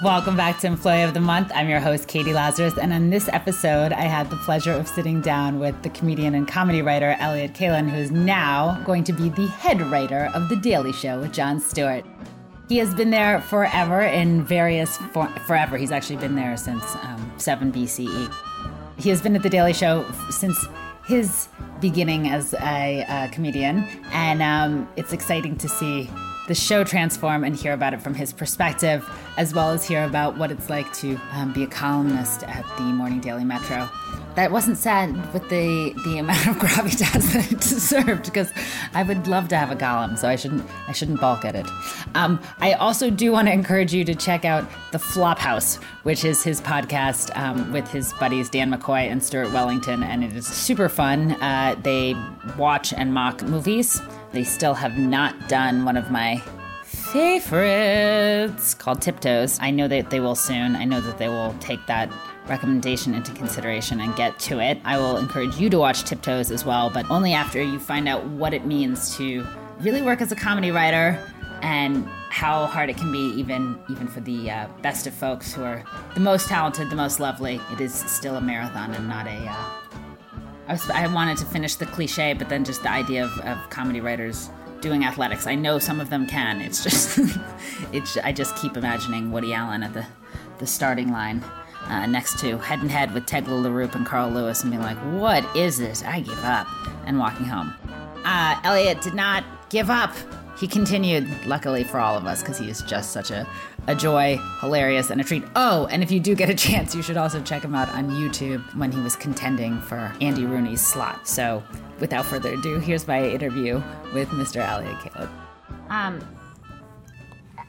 Welcome back to Employee of the Month. I'm your host, Catie Lazarus, and on this episode, I had the pleasure of sitting down with the comedian and comedy writer Elliot Kalan, who is now going to be the head writer of The Daily Show with Jon Stewart. He has been there forever in various for- forever. He's actually been there since um, 7 BCE. He has been at The Daily Show since his beginning as a, a comedian, and um, it's exciting to see the show transform and hear about it from his perspective, as well as hear about what it's like to um, be a columnist at the Morning Daily Metro. That wasn't said with the, the amount of gravitas that it deserved, because I would love to have a column, so I shouldn't I shouldn't balk at it. Um, I also do want to encourage you to check out the Flophouse, which is his podcast um, with his buddies Dan McCoy and Stuart Wellington, and it is super fun. Uh, they watch and mock movies. They still have not done one of my favorites called Tiptoes. I know that they will soon. I know that they will take that recommendation into consideration and get to it. I will encourage you to watch Tiptoes as well, but only after you find out what it means to really work as a comedy writer and how hard it can be even even for the uh, best of folks who are the most talented, the most lovely. It is still a marathon and not a uh, I, was, I wanted to finish the cliche, but then just the idea of, of comedy writers doing athletics. I know some of them can. It's just, it's. I just keep imagining Woody Allen at the, the starting line, uh, next to head and head with Tegla Loroupe and Carl Lewis, and being like, "What is this? I give up," and walking home. Uh, Elliot did not give up. He continued, luckily for all of us, because he is just such a, a joy, hilarious, and a treat. Oh, and if you do get a chance, you should also check him out on YouTube when he was contending for Andy Rooney's slot. So, without further ado, here's my interview with Mr. Elliot Kalan. Um,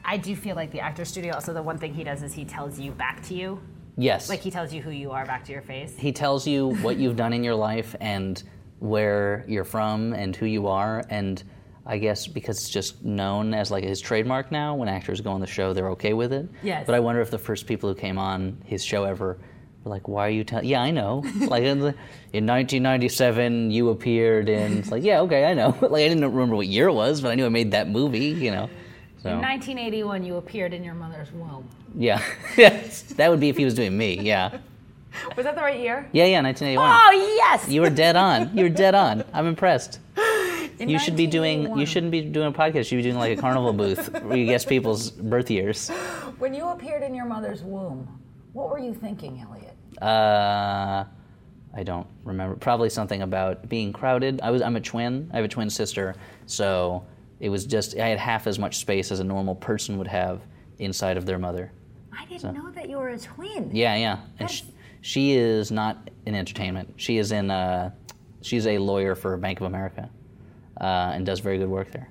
I do feel like the actor studio. Also, the one thing he does is he tells you back to you, Yes. like he tells you who you are back to your face. he tells you what you've done in your life and where you're from and who you are and I guess because it's just known as like his trademark now, when actors go on the show, they're okay with it. Yes. But I wonder if the first people who came on his show ever were like, "Why are you telling?" Yeah, I know. like in, the, in 1997, you appeared in. It's like, yeah, okay, I know. like I didn't remember what year it was, but I knew I made that movie. You know. So In 1981, you appeared in your mother's womb. yeah, yes, that would be if he was doing me. Yeah. Was that the right year? Yeah, yeah, 1981. Oh yes. You were dead on. You were dead on. I'm impressed. In You should be doing. You shouldn't be doing a podcast. You should be doing like a carnival booth where you guess people's birth years. When you appeared in your mother's womb, what were you thinking, Elliot? Uh, I don't remember. Probably something about being crowded. I was. I'm a twin. I have a twin sister, so it was just. I had half as much space as a normal person would have inside of their mother. I didn't know that you were a twin. Yeah, yeah. And she, she is not in entertainment. She is in. Uh, she's a lawyer for Bank of America, uh, and does very good work there.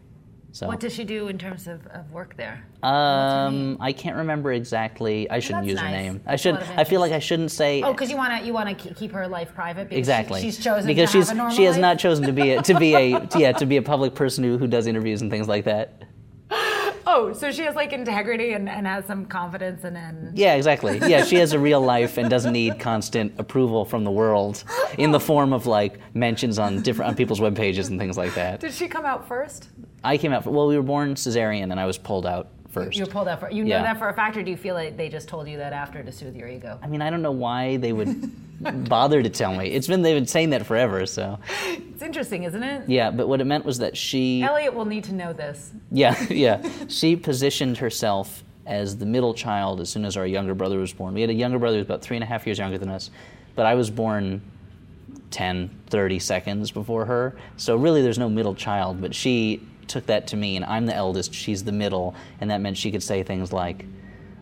So. What does she do in terms of, of work there? Um, I can't remember exactly. I shouldn't use her nice. name. I should. I feel like I shouldn't say Oh, because you want to you want to keep her life private. Because she- exactly. she's chosen because to she's have a normal she has life? not chosen to be a, to be a yeah to be a public person who, who does interviews and things like that. Oh, so she has like integrity and, and has some confidence and then. Yeah, exactly. Yeah, she has a real life and doesn't need constant approval from the world in the form of like mentions on different on people's web pages and things like that. Did she come out first? I came out. For, well, we were born cesarean, and I was pulled out first. You were pulled out for. You know Yeah. that for a fact, or do you feel like they just told you that after to soothe your ego? I mean, I don't know why they would bother to tell me. It's been they've been saying that forever. So It's interesting, isn't it? yeah, but what it meant was that she. Elliot will need to know this. Yeah, yeah. She positioned herself as the middle child as soon as our younger brother was born. We had a younger brother who was about three and a half years younger than us, but I was born 10, 30 seconds before her. So really, there's no middle child, but she took that to mean I'm the eldest, she's the middle, and that meant she could say things like,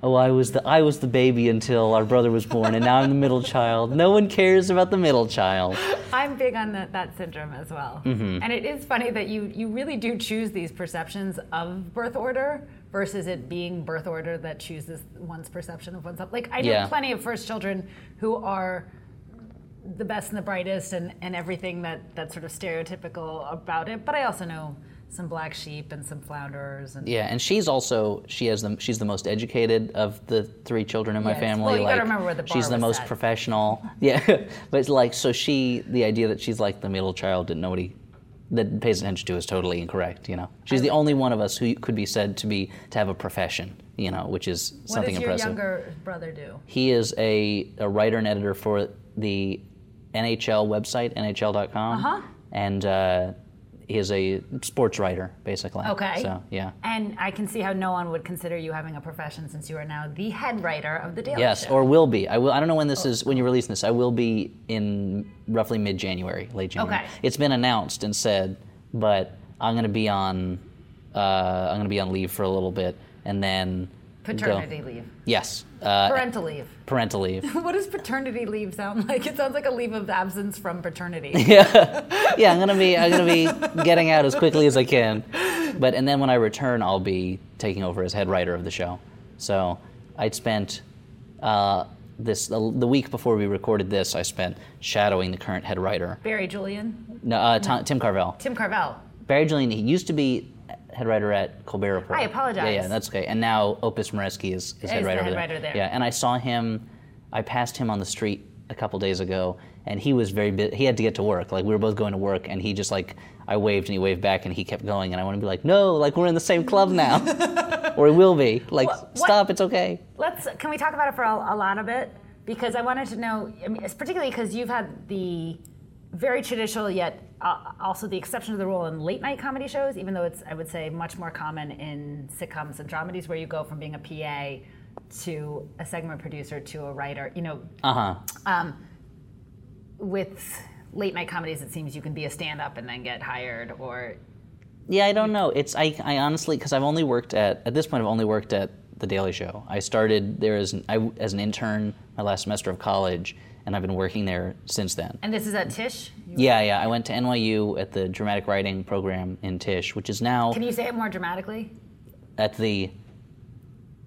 Oh, I was the I was the baby until our brother was born, and now I'm the middle child. No one cares about the middle child. I'm big on that, that syndrome as well. Mm-hmm. And it is funny that you, you really do choose these perceptions of birth order versus it being birth order that chooses one's perception of oneself. Like, I know Yeah. plenty of first children who are the best and the brightest and, and everything that, that's sort of stereotypical about it, but I also know some black sheep and some flounders. And Yeah, and she's also she has the she's the most educated of the three children in my Yes. family. Well, you gotta remember where the bar she's the most set. professional. Yeah, but it's like so she the idea that she's like the middle child that nobody that pays attention to is totally incorrect. You know, she's the only one of us who could be said to be to have a profession. You know, which is What something does your impressive. younger brother do? He is a, a writer and editor for the NHL website, NHL.com. Uh-huh. And uh, he is a sports writer, basically. Okay. So, yeah. And I can see how no one would consider you having a profession since you are now the head writer of the Daily Yes, Show. or will be. I will. I don't know when this is. When you release this, I will be in roughly mid-January, late January. Okay. It's been announced and said, but I'm going to be on. Uh, I'm going to be on leave for a little bit, and then paternity leave, Yes, uh, parental leave. parental leave. What does paternity leave sound like? It sounds like a leave of absence from paternity. yeah, Yeah, I'm gonna be I'm gonna be getting out as quickly as I can. But and then when I return, I'll be taking over as head writer of the show. So I'd spent uh, this the, the week before we recorded this. I spent shadowing the current head writer, Barry Julien, no, uh, Tom, Tim Carvell. Tim Carvell. Barry Julien. He used to be head writer at Colbert Report. I apologize. Yeah, yeah, that's okay. And now Opus Moreschi is, is head the writer head there. writer there. Yeah, and I saw him. I passed him on the street a couple days ago, and he was very busy. He had to get to work. Like we were both going to work, and he just like I waved and he waved back, and he kept going. And I want to be like, no, like we're in the same club now, or we will be. Like, What- what- stop, it's okay. Let's. Can we talk about it for a, a lot of it? Because I wanted to know. I mean, it's particularly because you've had the very traditional yet uh, also the exception to the rule in late night comedy shows, even though it's I would say much more common in sitcoms and dramedies where you go from being a PA to a segment producer to a writer. You know, Uh huh. um, with late night comedies, it seems you can be a stand up and then get hired or Yeah, I don't know. It's I, I honestly because I've only worked at at this point I've only worked at the Daily Show. I started there as an, I, as an intern my last semester of college, and I've been working there since then. and this is at Tisch. You- Yeah, yeah. I went to NYU at the dramatic writing program in Tisch, which is now Can you say it more dramatically? at the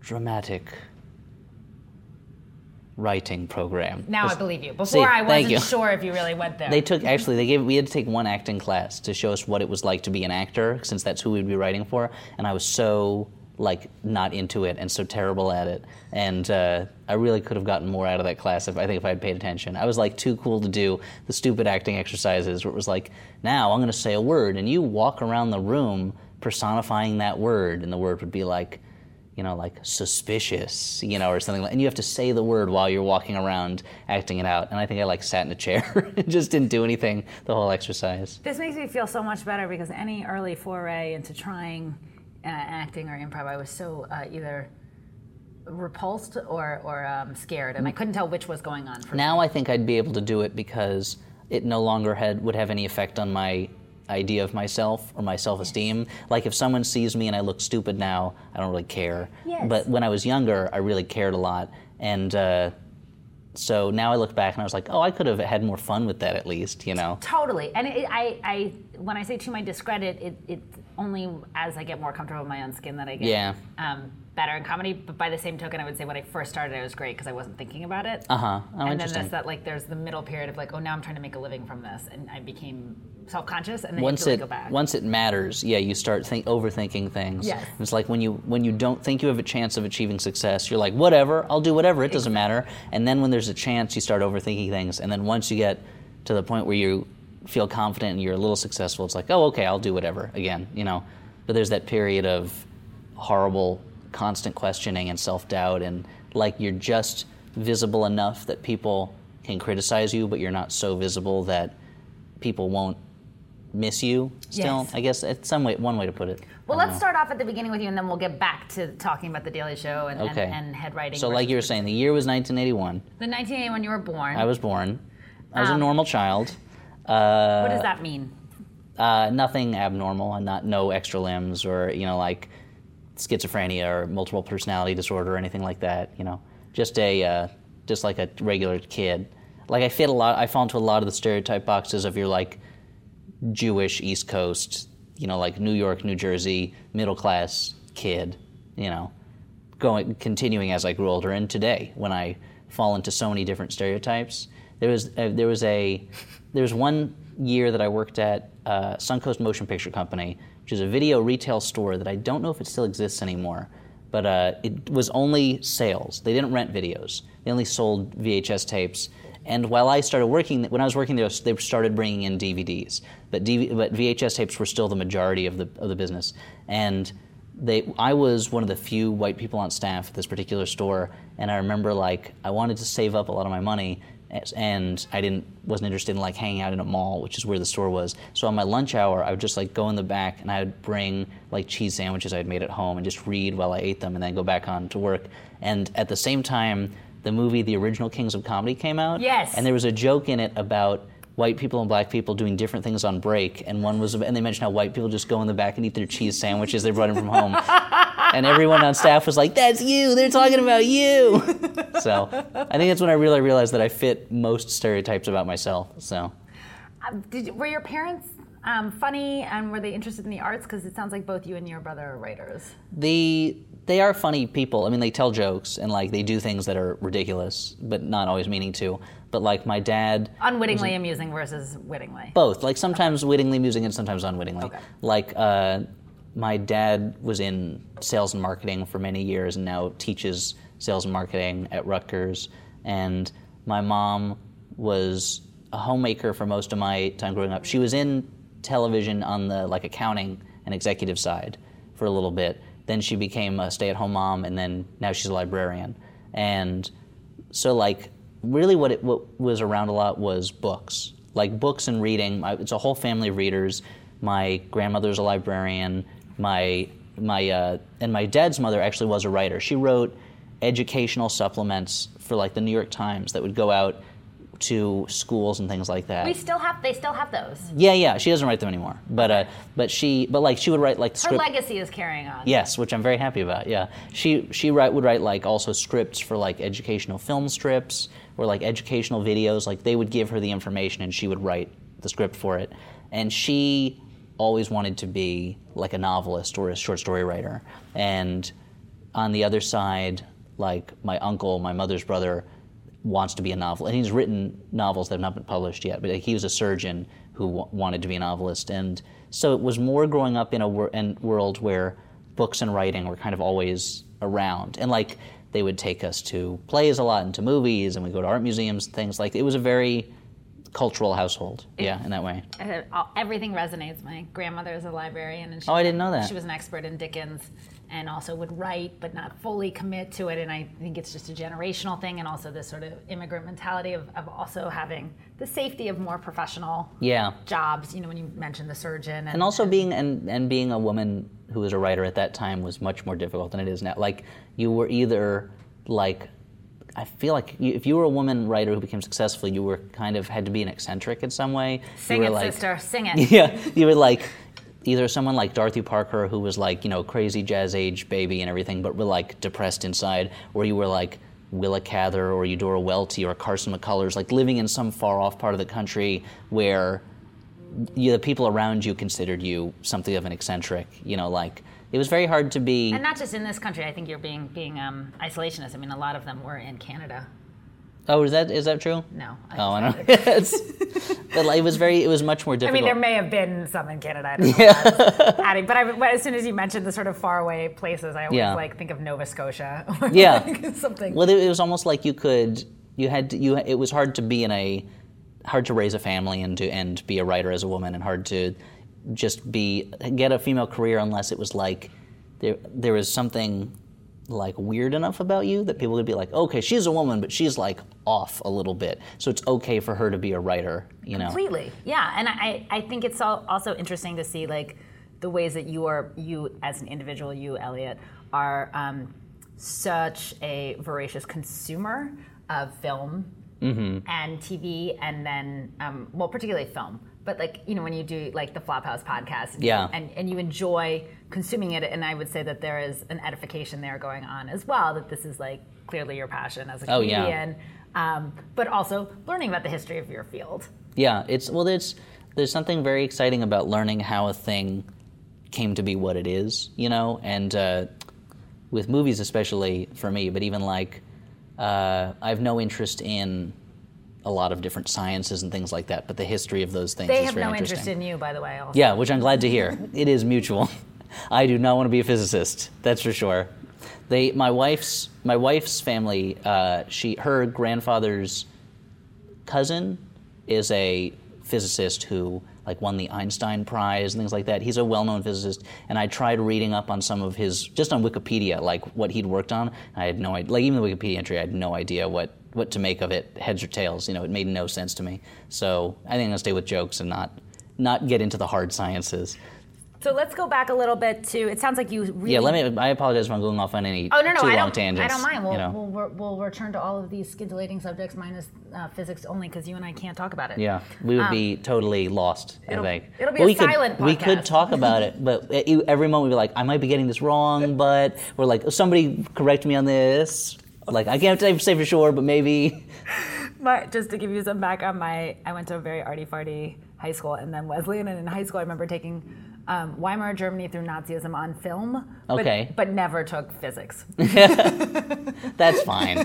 dramatic writing program. Now I believe you. Before See, I wasn't sure if you really went there. They took actually they gave we had to take one acting class to show us what it was like to be an actor since that's who we'd be writing for and I was so like not into it and so terrible at it and uh, I really could have gotten more out of that class if I think if I had paid attention. I was like too cool to do the stupid acting exercises where it was like now I'm going to say a word and you walk around the room personifying that word and the word would be like you know, like suspicious, you know, or something like and you have to say the word while you're walking around acting it out. And I think I like sat in a chair and just didn't do anything the whole exercise. This makes me feel so much better because any early foray into trying uh, acting or improv, I was so uh, either repulsed or, or um, scared, and I couldn't tell which was going on for me. Now I think I'd be able to do it because it no longer had would have any effect on my idea of myself or my self-esteem. Like if someone sees me and I look stupid now, I don't really care. Yes. But when I was younger, I really cared a lot, and uh, so now I look back and I was like, oh, I could have had more fun with that at least, you know. Totally, and it, I, I, when I say to my discredit, it, it only as I get more comfortable with my own skin that I get Yeah. um, better in comedy. But by the same token, I would say when I first started, I was great because I wasn't thinking about it. Uh huh. Oh, and then there's that like there's the middle period of like oh now I'm trying to make a living from this and I became self conscious and then once you it have to like, go back. once it matters, yeah, you start think, overthinking things. Yes. It's like when you when you don't think you have a chance of achieving success, you're like, whatever, I'll do whatever, it doesn't matter. And then when there's a chance, you start overthinking things. And then once you get to the point where you feel confident and you're a little successful, it's like, oh, okay, I'll do whatever again, you know. But there's that period of horrible, constant questioning and self doubt, and like you're just visible enough that people can criticize you, but you're not so visible that people won't miss you still Yes. i guess it's some way one way to put it well, let's know. start off at the beginning with you, and then we'll get back to talking about the Daily Show and, okay and, and head writing. so like you were saying the year was 1981 the 1981 you were born. i was born i was a Um, normal child uh, what does that mean? uh, nothing abnormal and not no extra limbs or you know like schizophrenia or multiple personality disorder or anything like that you know just a uh, just like a regular kid like i fit a lot i fall into a lot of the stereotype boxes of your like jewish east coast you know like new york new jersey middle class kid you know going continuing as I grew older and today when I fall into so many different stereotypes. There was uh, there was a there was one year that I worked at uh, Suncoast Motion Picture Company, which is a video retail store that I don't know if it still exists anymore, but uh, it was only sales. They didn't rent videos. They only sold VHS tapes, And while I started working, when I was working there, they started bringing in DVDs, but, DV, but VHS tapes were still the majority of the of the business. And they, I was one of the few white people on staff at this particular store, and I remember like I wanted to save up a lot of my money, and I didn't wasn't interested in like hanging out in a mall, which is where the store was. So on my lunch hour, I would just like go in the back and I would bring like cheese sandwiches I had made at home and just read while I ate them, and then go back on to work. And at the same time, the movie The Original Kings of Comedy came out. Yes. And there was a joke in it about white people and black people doing different things on break, and one was, and they mentioned how white people just go in the back and eat their cheese sandwiches they brought in from home, and everyone on staff was like, "That's you! They're talking about you." so I think that's when I really realized that I fit most stereotypes about myself. So Um, did, were your parents um, funny and were they interested in the arts? Because it sounds like both you and your brother are writers. the they are funny people. I mean, they tell jokes and like they do things that are ridiculous, but not always meaning to. But like my dad, Unwittingly amusing versus wittingly. Both, like sometimes wittingly amusing and sometimes unwittingly. Okay. Like uh, my dad was in sales and marketing for many years and now teaches sales and marketing at Rutgers. And my mom was a homemaker for most of my time growing up. She was in television on the like accounting and executive side for a little bit. Then she became a stay-at-home mom, and then now she's a librarian. And so like really what it what was around a lot was books. Like books and reading. It's a whole family of readers. My grandmother's a librarian. My my uh, and my dad's mother actually was a writer. She wrote educational supplements for like the new york times that would go out to schools and things like that We still have. They still have those. yeah yeah she doesn't write them anymore but uh, but she but like she would write like the Her legacy is carrying on. Yes, which I'm very happy about. Yeah, she she write would write like also scripts for like educational film strips or like educational videos. Like they would give her the information and she would write the script for it. And she always wanted to be like a novelist or a short story writer. And on the other side, like my uncle, my mother's brother, wants to be a novel, and he's written novels that have not been published yet. But like, he was a surgeon who w- wanted to be a novelist, and so it was more growing up in a wor- world where books and writing were kind of always around, and like they would take us to plays a lot and to movies, and we go to art museums and things like. It was a very cultural household, yeah, in that way. Uh, everything resonates. My grandmother is a librarian, and she, Oh, I didn't know that. She was an expert in Dickens, and also would write, but not fully commit to it. And I think it's just a generational thing, and also this sort of immigrant mentality of, of also having the safety of more professional Yeah. jobs. You know, when you mentioned the surgeon, and, and also being and, and being a woman who was a writer at that time was much more difficult than it is now. Like you were either like I feel like you, if you were a woman writer who became successful, you were kind of had to be an eccentric in some way. sing it, like, sister, sing it. Yeah, you were like either someone like Dorothy Parker who was like you know crazy jazz age baby and everything, but were like depressed inside, or you were like Willa Cather or Eudora Welty or Carson McCullers, like living in some far off part of the country where you, the people around you considered you something of an eccentric. You know, like it was very hard to be. And not just in this country. I think you're being being um, isolationist. I mean, a lot of them were in Canada. Oh, is that is that true? No. Oh, I just know. It's- but like, it was very. It was much more difficult. I mean, there may have been some in Canada. I don't know why adding, but, I, but as soon as you mentioned the sort of faraway places, I always Yeah. like think of Nova Scotia. or Yeah. like something. Well, it was almost like you could, you had, to, you. It was hard to be in a, hard to raise a family and to and be a writer as a woman, and hard to just be get a female career unless it was like there there was something like weird enough about you that people would be like, okay, she's a woman, but she's like off a little bit, so it's okay for her to be a writer, you know? Completely, yeah. And I, I think it's al- also interesting to see like the ways that you are, you as an individual, you Elliot, are um, such a voracious consumer of film Mm-hmm. and TV, and then um, well, particularly film. But like you know, when you do like the Flophouse podcast, and, Yeah. and and you enjoy consuming it, and I would say that there is an edification there going on as well. That this is like clearly your passion as a Oh, yeah. comedian. Um, but also learning about the history of your field. Yeah, it's well, there's there's something very exciting about learning how a thing came to be what it is, you know, and uh, with movies especially for me, but even like uh, I have no interest in a lot of different sciences and things like that, but the history of those things They is have very no interesting. interest in you, by the way. Also. Yeah, which I'm glad to hear. it is mutual. I do not want to be a physicist. That's for sure. They, my wife's, my wife's family. Uh, she, her grandfather's cousin is a physicist who like won the Einstein Prize and things like that. He's a well-known physicist, and I tried reading up on some of his just on Wikipedia, like what he'd worked on. I had no idea, like even the Wikipedia entry, I had no idea what what to make of it, heads or tails. You know, it made no sense to me. So I think I'm gonna stay with jokes and not not get into the hard sciences. So let's go back a little bit to. It sounds like you really. Yeah, let me. I apologize if I'm going off on any Oh no no! too I long don't. tangents. I don't mind. We'll, you know? we'll, we'll, we'll return to all of these scintillating subjects minus uh, physics only because you and I can't talk about it. Yeah, we would be totally lost. I Um, it'll- think. it'll be Well, a we could, silent We could talk about it, but every moment we'd be like, I might be getting this wrong, but we're like, somebody correct me on this. Like, I can't say say for sure, but maybe. My, just to give you some background, my I went to a very arty farty high school and then Wesleyan, and in high school I remember taking um, Weimar Germany through Nazism on film. but- Okay. But, never took physics. That's fine.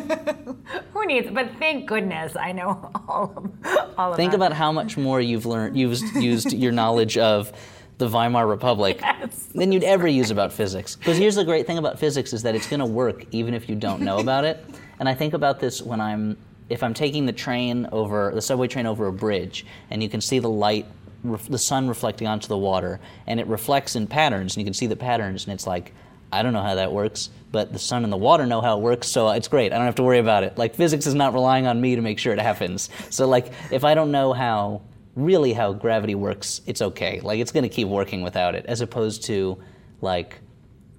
Who needs? But thank goodness I know all of all of Think that. about how much more you've learned, you've used your knowledge of the Weimar Republic Yes. than you'd ever use about physics. Because here's the great thing about physics is that it's going to work even if you don't know about it. And I think about this when I'm if I'm taking the train over the subway train over a bridge, and you can see the light, ref, the sun reflecting onto the water, and it reflects in patterns, and you can see the patterns, and it's like. I don't know how that works, but the sun and the water know how it works, so it's great. I don't have to worry about it. Like physics is not relying on me to make sure it happens. So like if I don't know how really how gravity works, it's okay. Like it's going to keep working without it, as opposed to like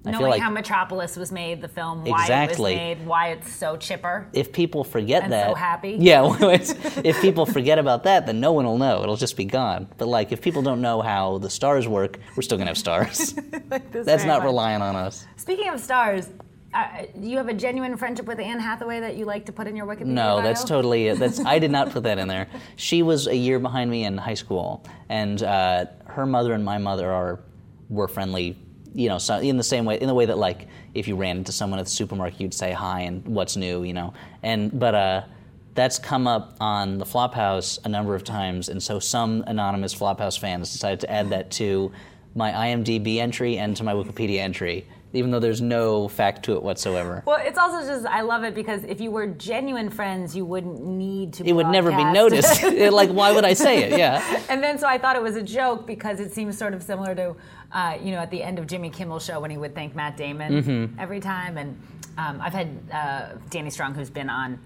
I Knowing like how Metropolis was made, the film, why Exactly. it was made, why it's so chipper. if people forget that, so happy. Yeah, well, it's, if people forget about that, then no one will know. It'll just be gone. But like if people don't know how the stars work, we're still going to have stars. Like That's not much. relying on us. Speaking of stars, uh, you have a genuine friendship with Anne Hathaway that you like to put in your Wikipedia No, bio? that's totally it. That's I did not put that in there. She was a year behind me in high school, and uh, her mother and my mother are were friendly. You know, so in the same way, in the way that like if you ran into someone at the supermarket, you'd say hi and what's new, you know. And but uh, that's come up on the Flophouse a number of times, and so some anonymous Flophouse fans decided to add that to my IMDb entry and to my Wikipedia entry, even though there's no fact to it whatsoever. Well, it's also just I love it because if you were genuine friends, you wouldn't need to. It would never be noticed. Like, why would I say it? Yeah. and then so I thought it was a joke because it seems sort of similar to, uh, you know, at the end of Jimmy Kimmel show when he would thank Matt Damon Mm-hmm. every time. And um, I've had uh, Danny Strong, who's been on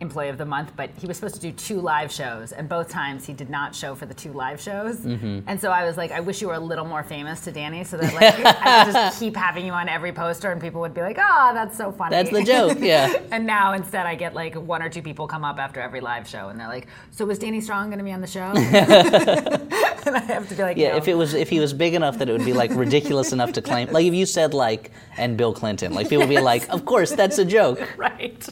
Employee of the Month, but he was supposed to do two live shows, and both times he did not show for the two live shows. Mm-hmm. And so I was like, I wish you were a little more famous to Danny, so that like I could just keep having you on every poster, and people would be like, "Oh, that's so funny." That's the joke, yeah. and now instead, I get like one or two people come up after every live show, and they're like, "So was Danny Strong going to be on the show?" and I have to be like, Yeah, no. if it was if he was big enough that it would be like ridiculous enough to claim like if you said like and Bill Clinton, like people would be like, Of course, that's a joke. right.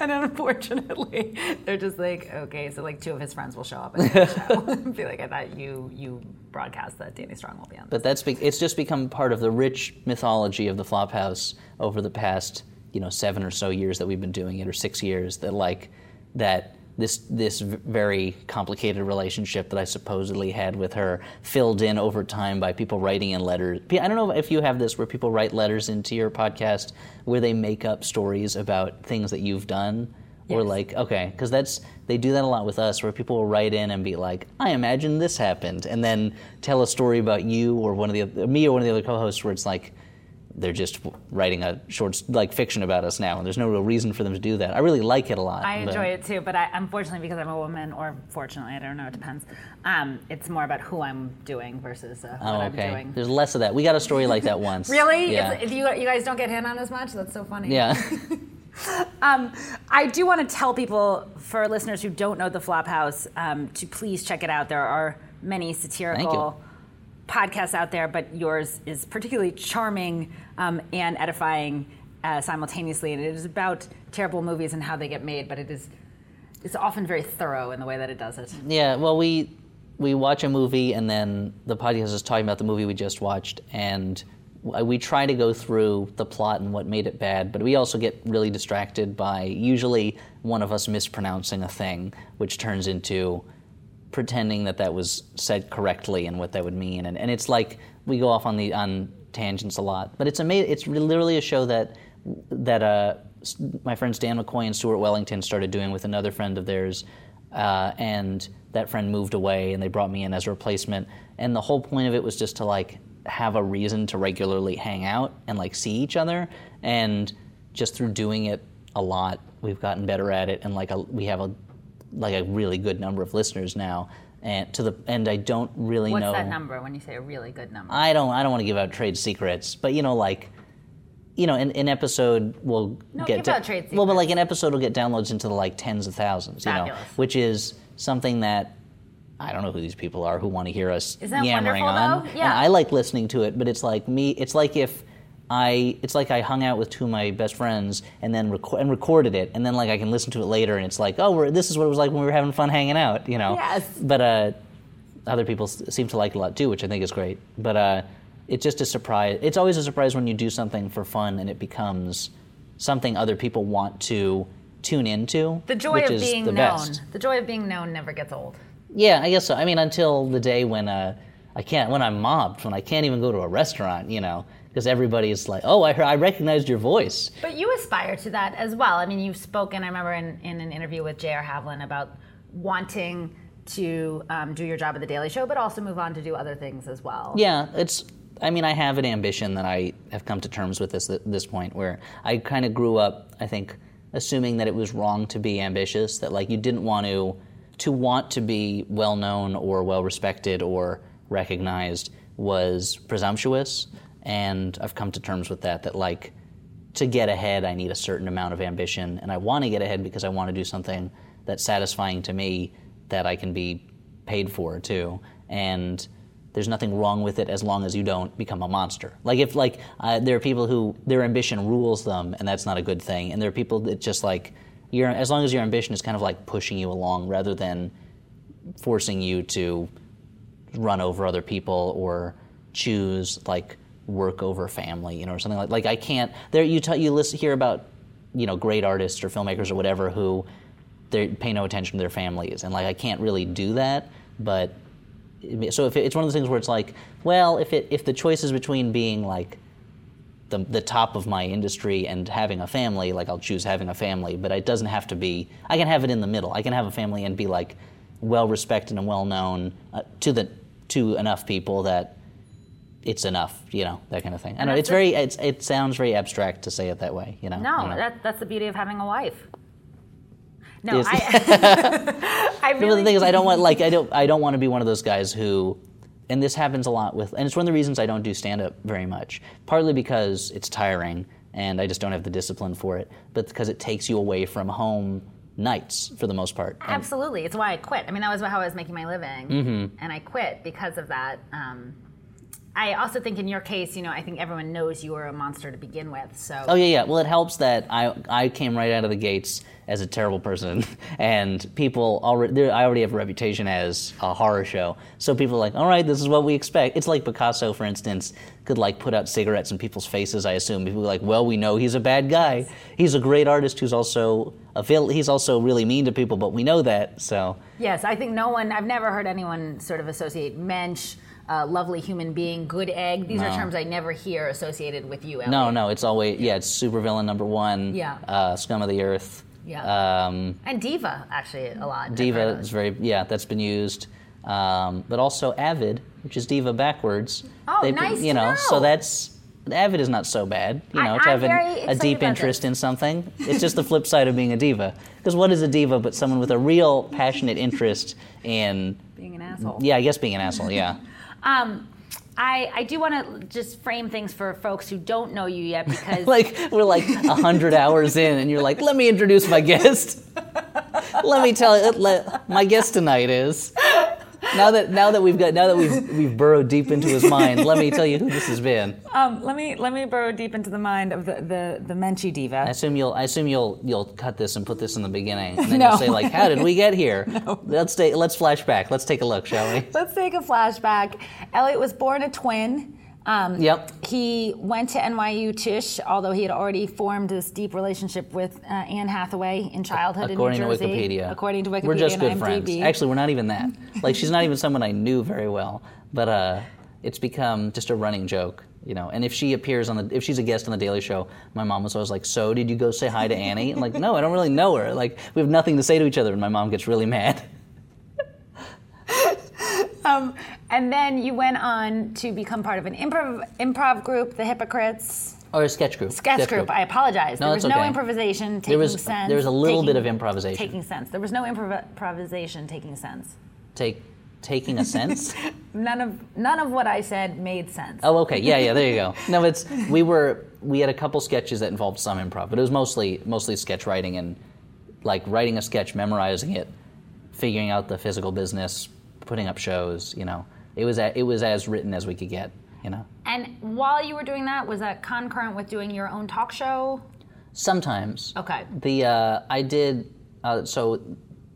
and unfortunately, they're just like, okay, so like two of his friends will show up at the show and be like, I thought you you broadcast that Danny Strong will be on. But that's be- it's just become part of the rich mythology of the Flophouse over the past, you know, seven or so years that we've been doing it, or six years, that like that this this very complicated relationship that I supposedly had with her filled in over time by people writing in letters. I don't know if you have this where people write letters into your podcast where they make up stories about things that you've done. Or like, okay, because that's they do that a lot with us, where people will write in and be like, "I imagine this happened," and then tell a story about you or one of the me or one of the other co-hosts, where it's like they're just writing a short like fiction about us now, and there's no real reason for them to do that. I really like it a lot. I enjoy it too, but I, unfortunately, because I'm a woman, or fortunately, I don't know, it depends. Um, it's more about who I'm doing versus uh, what Oh, I'm okay. doing. There's less of that. We got a story like that once. Really? Yeah. It's- you, you guys don't get hit on as much, that's so funny. yeah. Um, I do want to tell people, for listeners who don't know the Flophouse, um, to please check it out. There are many satirical podcasts out there, but yours is particularly charming um, and edifying uh, simultaneously. And it is about terrible movies and how they get made, but it is it's often very thorough in the way that it does it. Yeah, well, we we watch a movie and then the podcast is talking about the movie we just watched, and we try to go through the plot and what made it bad, but we also get really distracted by usually one of us mispronouncing a thing, which turns into pretending that that was said correctly and what that would mean, and, and it's like we go off on the on tangents a lot, but it's amazing. It's literally a show that that uh, my friends Dan McCoy and Stuart Wellington started doing with another friend of theirs uh, and that friend moved away, and they brought me in as a replacement. And the whole point of it was just to like have a reason to regularly hang out and like see each other. And just through doing it a lot, we've gotten better at it, and like a, we have a like a really good number of listeners now. And to the and I don't really What's know. What's that number when you say a really good number? I don't I don't want to give out trade secrets, but you know like you know an, an episode will No, get give da- out trade well, but secrets. like an episode will get downloads into the like tens of thousands, you know, which is something that I don't know who these people are who want to hear us Isn't yammering on. though? And I like listening to it, but it's like me. It's like if. I, it's like I hung out with two of my best friends and then and recorded it, and then like I can listen to it later, and it's like, oh, we're, this is what it was like when we were having fun hanging out, you know. Yes. But uh, other people s- seem to like it a lot too, which I think is great. But uh, it's just a surprise. It's always a surprise when you do something for fun and it becomes something other people want to tune into. the joy of being the known. best. The joy of being known never gets old. Yeah, I guess so. I mean, until the day when uh, I can't, when I'm mobbed, when I can't even go to a restaurant, you know, because everybody's like, "Oh, I heard, I recognized your voice." But you aspire to that as well. I mean, you've spoken, I remember in, in an interview with J.R. Havlan about wanting to um, do your job at The Daily Show, but also move on to do other things as well. Yeah, it's. I mean, I have an ambition that I have come to terms with this this point, where I kind of grew up. I think assuming that it was wrong to be ambitious, that like you didn't want to to want to be well known or well respected or recognized was presumptuous, and I've come to terms with that. That like to get ahead, I need a certain amount of ambition, and I want to get ahead because I want to do something that's satisfying to me that I can be paid for too. And there's nothing wrong with it as long as you don't become a monster. Like if like uh, there are people who their ambition rules them, and that's not a good thing. And there are people that just like your as long as your ambition is kind of like pushing you along rather than forcing you to run over other people or choose like work over family, you know, or something like like I can't. There you t- you listen hear about you know great artists or filmmakers or whatever who they pay no attention to their families, and like I can't really do that. But so if it, it's one of those things where it's like, well, if it if the choice is between being like the, the top of my industry and having a family, like I'll choose having a family, but it doesn't have to be. I can have it in the middle. I can have a family and be like well respected and well known uh, to the to enough people that it's enough, you know, that kind of thing. I know it's the- very it's, it sounds very abstract to say it that way, you know. No, know. that, that's the beauty of having a wife. No, Yes. I, I really the thing is, I don't want like I don't I don't want to be one of those guys who, and this happens a lot with, and it's one of the reasons I don't do stand up very much. Partly because it's tiring and I just don't have the discipline for it, but because it takes you away from home nights for the most part. And- Absolutely. It's why I quit. I mean, that was how I was making my living. Mm-hmm. And I quit because of that. Um, I also think in your case, you know, I think everyone knows you were a monster to begin with. So Oh yeah, yeah. Well, it helps that I I came right out of the gates as a terrible person, and people already I already have a reputation as a horror show. So people are like, all right, this is what we expect. It's like Picasso, for instance, could like put out cigarettes in people's faces. I assume people are like, well, we know he's a bad guy. He's a great artist who's also a vil- he's also really mean to people, but we know that. So Yes, I think no one, I've never heard anyone sort of associate mensch, uh, lovely human being, good egg. These are terms I never hear associated with you, Elliot. no, no, it's always yeah, it's supervillain number one. Yeah. Uh, scum of the earth. Yeah. Um, And diva, actually, a lot. Diva is very yeah, that's been used. Um, but also Avid, which is Diva backwards. Oh, They- nice You know, so know. that's Avid is not so bad. You know, I'm to have an, a deep interest this. in something. It's just the flip side of being a diva. Because what is a diva but someone with a real passionate interest in Being an asshole. yeah, I guess being an asshole. Yeah. Um, I, I do want to just frame things for folks who don't know you yet because like we're like a hundred hours in, and you're like, let me introduce my guest. let me tell you, my guest tonight is. Now that now that we've got now that we've we've burrowed deep into his mind, let me tell you who this has been. um, let me let me burrow deep into the mind of the the, the Menchie diva. I assume you'll I assume you'll you'll cut this and put this in the beginning, and then No. you'll say like, how did we get here? Let's take let's flash back. Let's take a look, shall we? Let's take a flashback. Elliot was born a twin. Um, Yep. He went to NYU Tisch, although he had already formed this deep relationship with uh, Anne Hathaway in childhood According in to New Jersey. Wikipedia, According to Wikipedia we're just good IMDb. friends. Actually, we're not even that. Like, she's not even someone I knew very well. But uh, it's become just a running joke, you know. And if she appears on the, if she's a guest on the Daily Show, my mom was always like, "So did you go say hi to Annie?" I'm like, "No, I don't really know her. Like we have nothing to say to each other." And my mom gets really mad. Um, and then you went on to become part of an improv improv group, the Hypocrites. Or a sketch group. Sketch, group. I apologize. No, there was that's no improvisation taking There was- sense. there was a little bit of improvisation. Taking sense. There was no improv- improvisation taking sense. Take taking a sense. None of none of what I said made sense. Oh, okay. Yeah, yeah. There you go. No, it's we were we had a couple sketches that involved some improv, but it was mostly mostly sketch writing and like writing a sketch, memorizing it, figuring out the physical business, putting up shows. You know, it was a, it was as written as we could get. You know, And while you were doing that, was that concurrent with doing your own talk show? sometimes. Okay. The uh, I did uh, so.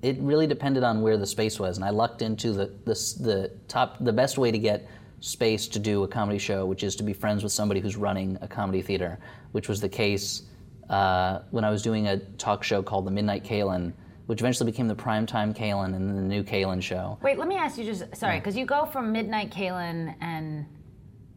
It really depended on where the space was, and I lucked into the, the the top the best way to get space to do a comedy show, which is to be friends with somebody who's running a comedy theater, which was the case uh, when I was doing a talk show called the Midnight Kalan, which eventually became the Primetime Kalan and then the new Kalan show. Wait, let me ask you just sorry, because you go from midnight Kalan and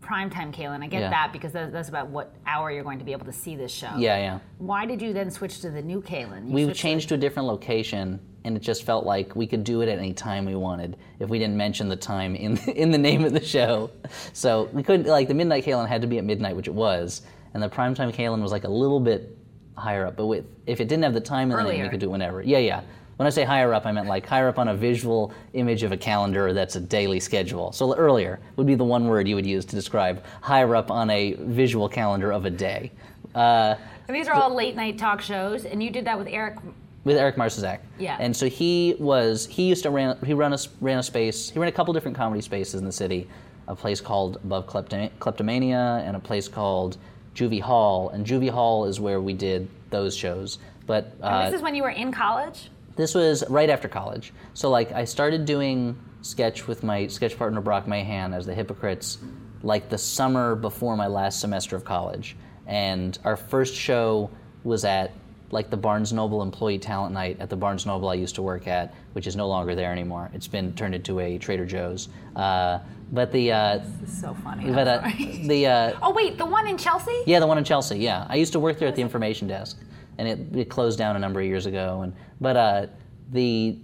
primetime Kalan. I get Yeah. that because that's about what hour you're going to be able to see this show. Yeah, yeah. Why did you then switch to the new Kalan? You we switched to- changed to a different location, and it just felt like we could do it at any time we wanted if we didn't mention the time in in the name of the show. So we couldn't like the midnight Kalan had to be at midnight, which it was, and the primetime Kalan was like a little bit higher up. But with if it didn't have the time in the name, we could do it whenever. Yeah, yeah. When I say higher up, I meant like higher up on a visual image of a calendar that's a daily schedule. So earlier would be the one word you would use to describe higher up on a visual calendar of a day. Uh, And these are all late night talk shows, and you did that with Eric. with Eric Marsazak. Yeah. And so he was he used to ran he ran a ran a space he ran a couple different comedy spaces in the city, a place called Above Kleptomania and a place called Juvie Hall. And Juvie Hall is where we did those shows. But And uh, this is when you were in college. this was right after college. So like I started doing sketch with my sketch partner Brock Mahan as the Hypocrites like the summer before my last semester of college. And our first show was at like the Barnes Noble Employee Talent Night at the Barnes Noble I used to work at, which is no longer there anymore. It's been turned into a Trader Joe's. Uh, but the uh, This is so funny. But uh, the uh, oh wait, the one in Chelsea. yeah, the one in Chelsea. Yeah, I used to work there at the information desk, and it, it closed down a number of years ago. And but uh, the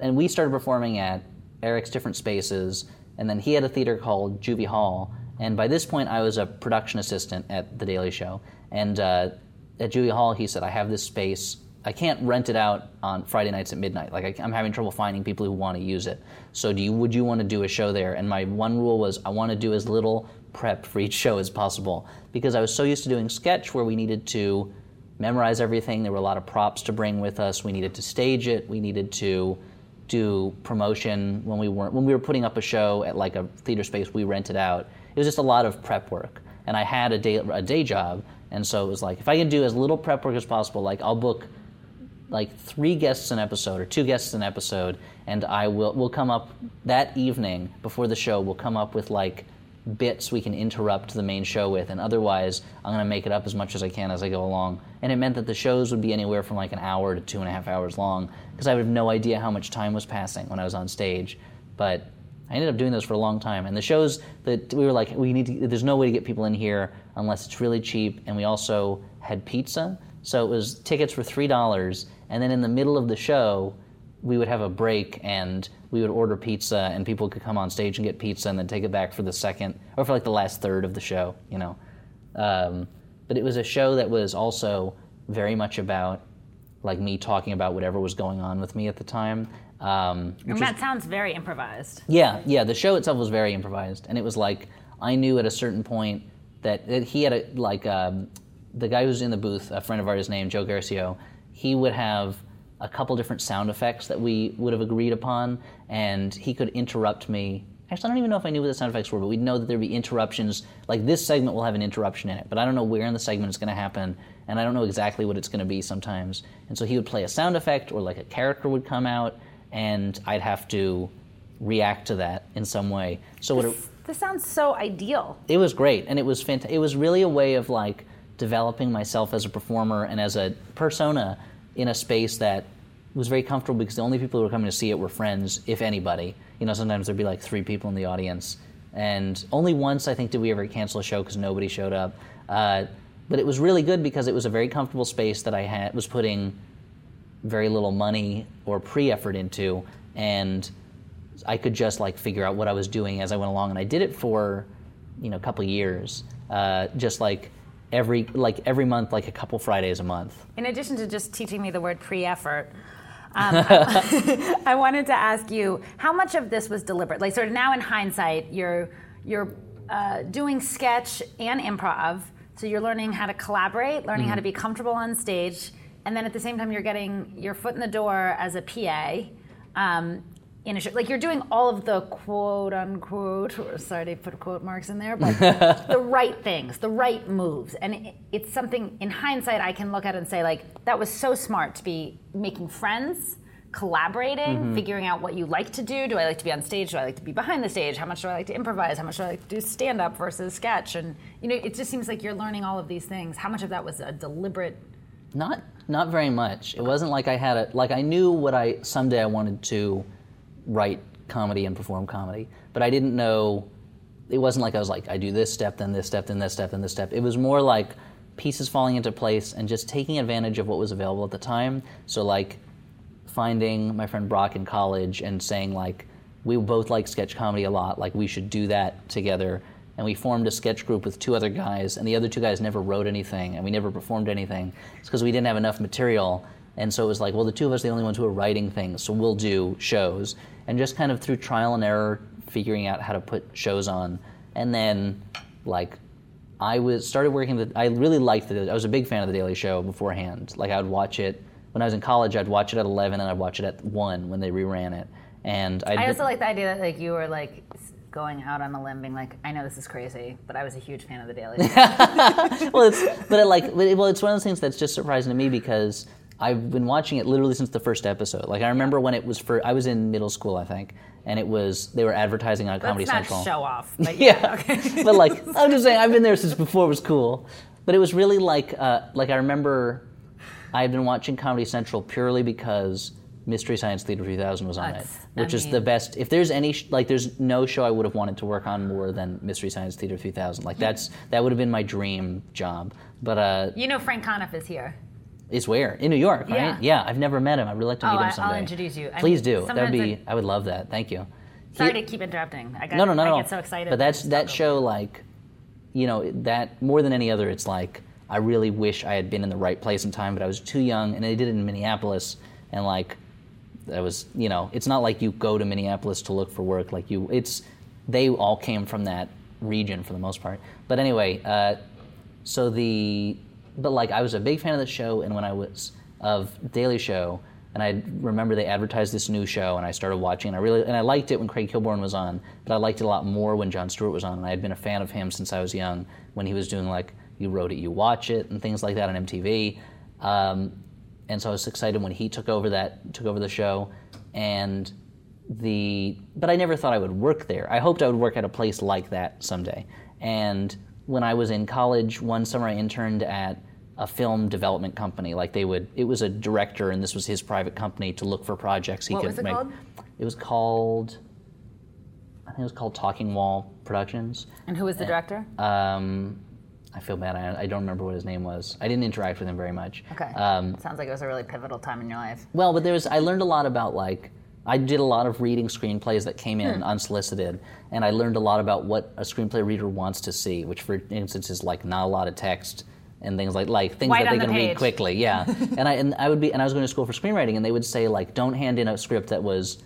and we started performing at Eric's different spaces, and then he had a theater called Juvie Hall. And by this point, I was a production assistant at The Daily Show. And uh, at Juvie Hall, he said, "I have this space. I can't rent it out on Friday nights at midnight. Like I, I'm having trouble finding people who want to use it. So do you? Would you want to do a show there?" And my one rule was, I want to do as little prep for each show as possible because I was so used to doing sketch where we needed to memorize everything. There were a lot of props to bring with us. We needed to stage it. We needed to do promotion when we weren't when we were putting up a show at like a theater space we rented out. It was just a lot of prep work, and I had a day a day job, and so it was like if I can do as little prep work as possible, like I'll book like three guests an episode or two guests an episode, and I will will come up that evening before the show. We'll come up with like bits we can interrupt the main show with, and otherwise I'm gonna make it up as much as I can as I go along. And it meant that the shows would be anywhere from like an hour to two and a half hours long because I would have no idea how much time was passing when I was on stage. But I ended up doing those for a long time, and the shows that we were like, we need to. There's no way to get people in here unless it's really cheap, and we also had pizza. So it was tickets for three dollars, and then in the middle of the show, we would have a break and we would order pizza, and people could come on stage and get pizza, and then take it back for the second or for like the last third of the show, you know. Um, but it was a show that was also very much about like me talking about whatever was going on with me at the time. Um, And that sounds very improvised. yeah, yeah. The show itself was very improvised, and it was like I knew at a certain point that, that he had a like um, the guy who's in the booth, a friend of ours named Joe Garcio. He would have a couple different sound effects that we would have agreed upon, and he could interrupt me. Actually, I don't even know if I knew what the sound effects were, but we'd know that there'd be interruptions. Like this segment will have an interruption in it, but I don't know where in the segment it's going to happen, and I don't know exactly what it's going to be sometimes. And so he would play a sound effect, or like a character would come out, and I'd have to react to that in some way. So what it, This sounds so ideal. it was great, and it was fantastic. It was really a way of like developing myself as a performer and as a persona in a space that was very comfortable because the only people who were coming to see it were friends, if anybody. You know, sometimes there'd be like three people in the audience, And only once, I think, did we ever cancel a show because nobody showed up. Uh, but it was really good because it was a very comfortable space that I had was putting very little money or pre-effort into, and I could just like figure out what I was doing as I went along. And I did it for, you know, a couple years, uh, just like every like every month, like a couple Fridays a month. In addition to just teaching me the word pre-effort, um, I wanted to ask you how much of this was deliberate. Like, sort of now in hindsight, you're you're uh, doing sketch and improv, so you're learning how to collaborate, learning how to be comfortable on stage, and then at the same time, you're getting your foot in the door as a PA. Um, in a show, like you're doing all of the quote unquote, or sorry to put quote marks in there, but the right things, the right moves, and it, it's something in hindsight I can look at and say like that was so smart to be making friends, collaborating, mm-hmm. figuring out what you like to do. Do I like to be on stage? Do I like to be behind the stage? How much do I like to improvise? How much do I like to do stand up versus sketch? And you know, it just seems like you're learning all of these things. How much of that was a deliberate? Not not very much. It wasn't like I had a like I knew what I someday I wanted to write comedy and perform comedy, but I didn't know. It wasn't like I was like I do this step, then this step, then this step, then this step. It was more like pieces falling into place and just taking advantage of what was available at the time. So like finding my friend Brock in college and saying like we both like sketch comedy a lot, like we should do that together. And we formed a sketch group with two other guys, and the other two guys never wrote anything, and we never performed anything. It's because we didn't have enough material. And so it was like, well, the two of us are the only ones who are writing things, so we'll do shows. And just kind of through trial and error, figuring out how to put shows on. And then, like, I was started working. The, I really liked the. I was a big fan of the Daily Show beforehand. Like I would watch it when I was in college. I'd watch it at eleven, and I'd watch it at one when they reran it. And I'd I also like the idea that like you were like going out on a limb, being like, I know this is crazy, but I was a huge fan of the Daily Show. well, it's but it like well, it's one of those things that's just surprising to me because I've been watching it literally since the first episode. Like I remember when it was for I was in middle school, I think, and it was they were advertising on Comedy Let's not Central. show off. But yeah, yeah, okay. but like I'm just saying, I've been there since before it was cool. But it was really like uh, like I remember I had been watching Comedy Central purely because Mystery Science Theater 3000 was on That's- it, I which is mean- the best. If there's any sh- like, there's no show I would have wanted to work on more than Mystery Science Theater 3000. Like that's that would have been my dream job. But uh, you know Frank Conniff is here. Is where in New York, right? Yeah. I've never met him. I'd really like to Oh, meet him I'll introduce you. I Please mean, do. That'd be. I- would love that. Thank you. Sorry He- to keep interrupting. I got, no, no, no, I no. get so excited. But that's that show like, you know, that more than any other, it's like I really wish I had been in the right place in time, but I was too young, and they did it in Minneapolis, and like, that was, you know, it's not like you go to Minneapolis to look for work. Like you, it's they all came from that region for the most part. But anyway, uh, so the but like I was a big fan of the show, and when I was of Daily Show, and I remember they advertised this new show, and I started watching, and I really and I liked it when Craig Kilborn was on, but I liked it a lot more when Jon Stewart was on, and I had been a fan of him since I was young when he was doing like You Wrote It, You Watch It, and things like that on MTV. Um, and so I was excited when he took over that took over the show, and the but I never thought I would work there. I hoped I would work at a place like that someday. And when I was in college, one summer I interned at a film development company. Like they would, it was a director, and this was his private company to look for projects he What could was it make. called? It was called, I think it was called Talking Wall Productions. And who was the director? Um, I feel bad. I, I don't remember what his name was. I didn't interact with him very much. okay. Um, Sounds like it was a really pivotal time in your life. well, but there was I learned a lot about like I did a lot of reading screenplays that came in hmm. unsolicited, and I learned a lot about what a screenplay reader wants to see, which for instance is like not a lot of text and things like like things White that they the can read quickly. Yeah, and I and I would be and I was going to school for screenwriting, and they would say like don't hand in a script that was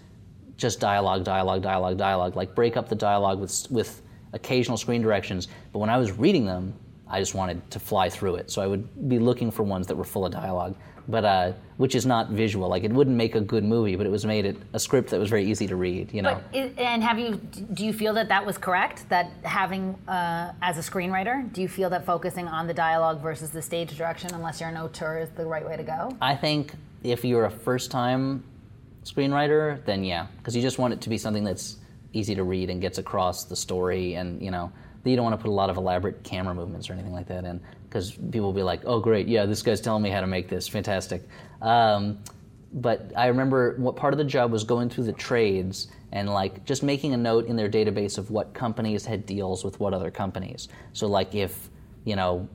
just dialogue, dialogue, dialogue, dialogue. Like break up the dialogue with with occasional screen directions. But when I was reading them, I just wanted to fly through it. So I would be looking for ones that were full of dialogue, but uh, which is not visual. Like it wouldn't make a good movie, but it was made it a script that was very easy to read. You know. But and have you? Do you feel that that was correct? That having uh, as a screenwriter, do you feel that focusing on the dialogue versus the stage direction, unless you're an auteur, is the right way to go? I think if you're a first time screenwriter, then yeah, because you just want it to be something that's easy to read and gets across the story, and you know, you don't want to put a lot of elaborate camera movements or anything like that in, because people will be like, "Oh, great, yeah, this guy's telling me how to make this, fantastic." Um, but I remember what part of the job was going through the trades and like just making a note in their database of what companies had deals with what other companies. So like if you know,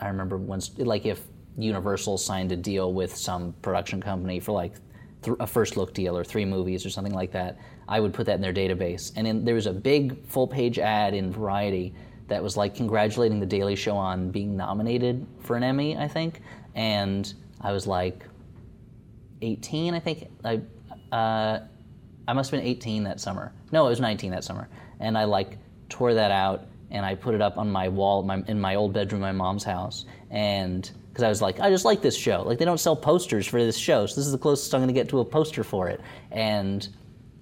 I remember once like if Universal signed a deal with some production company for like th- a first look deal or three movies or something like that, I would put that in their database. And in, there was a big full page ad in Variety that was like congratulating the Daily Show on being nominated for an Emmy, I think. And I was like 18, I think. I uh, I must have been 18 that summer. No, it was 19 that summer. And I like tore that out and I put it up on my wall my, in my old bedroom my mom's house. And because I was like, I just like this show. Like they don't sell posters for this show, so this is the closest I'm going to get to a poster for it. And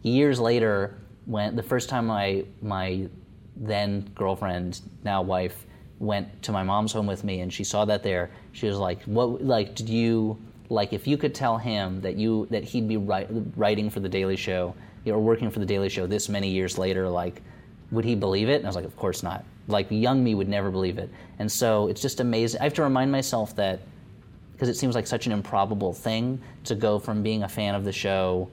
years later, when the first time my my then girlfriend, now wife, went to my mom's home with me, and she saw that there, she was like, "What? Like, did you like if you could tell him that you that he'd be write, writing for the Daily Show or working for the Daily Show this many years later, like, would he believe it?" And I was like, "Of course not." Like young me would never believe it, and so it's just amazing. I have to remind myself that because it seems like such an improbable thing to go from being a fan of the show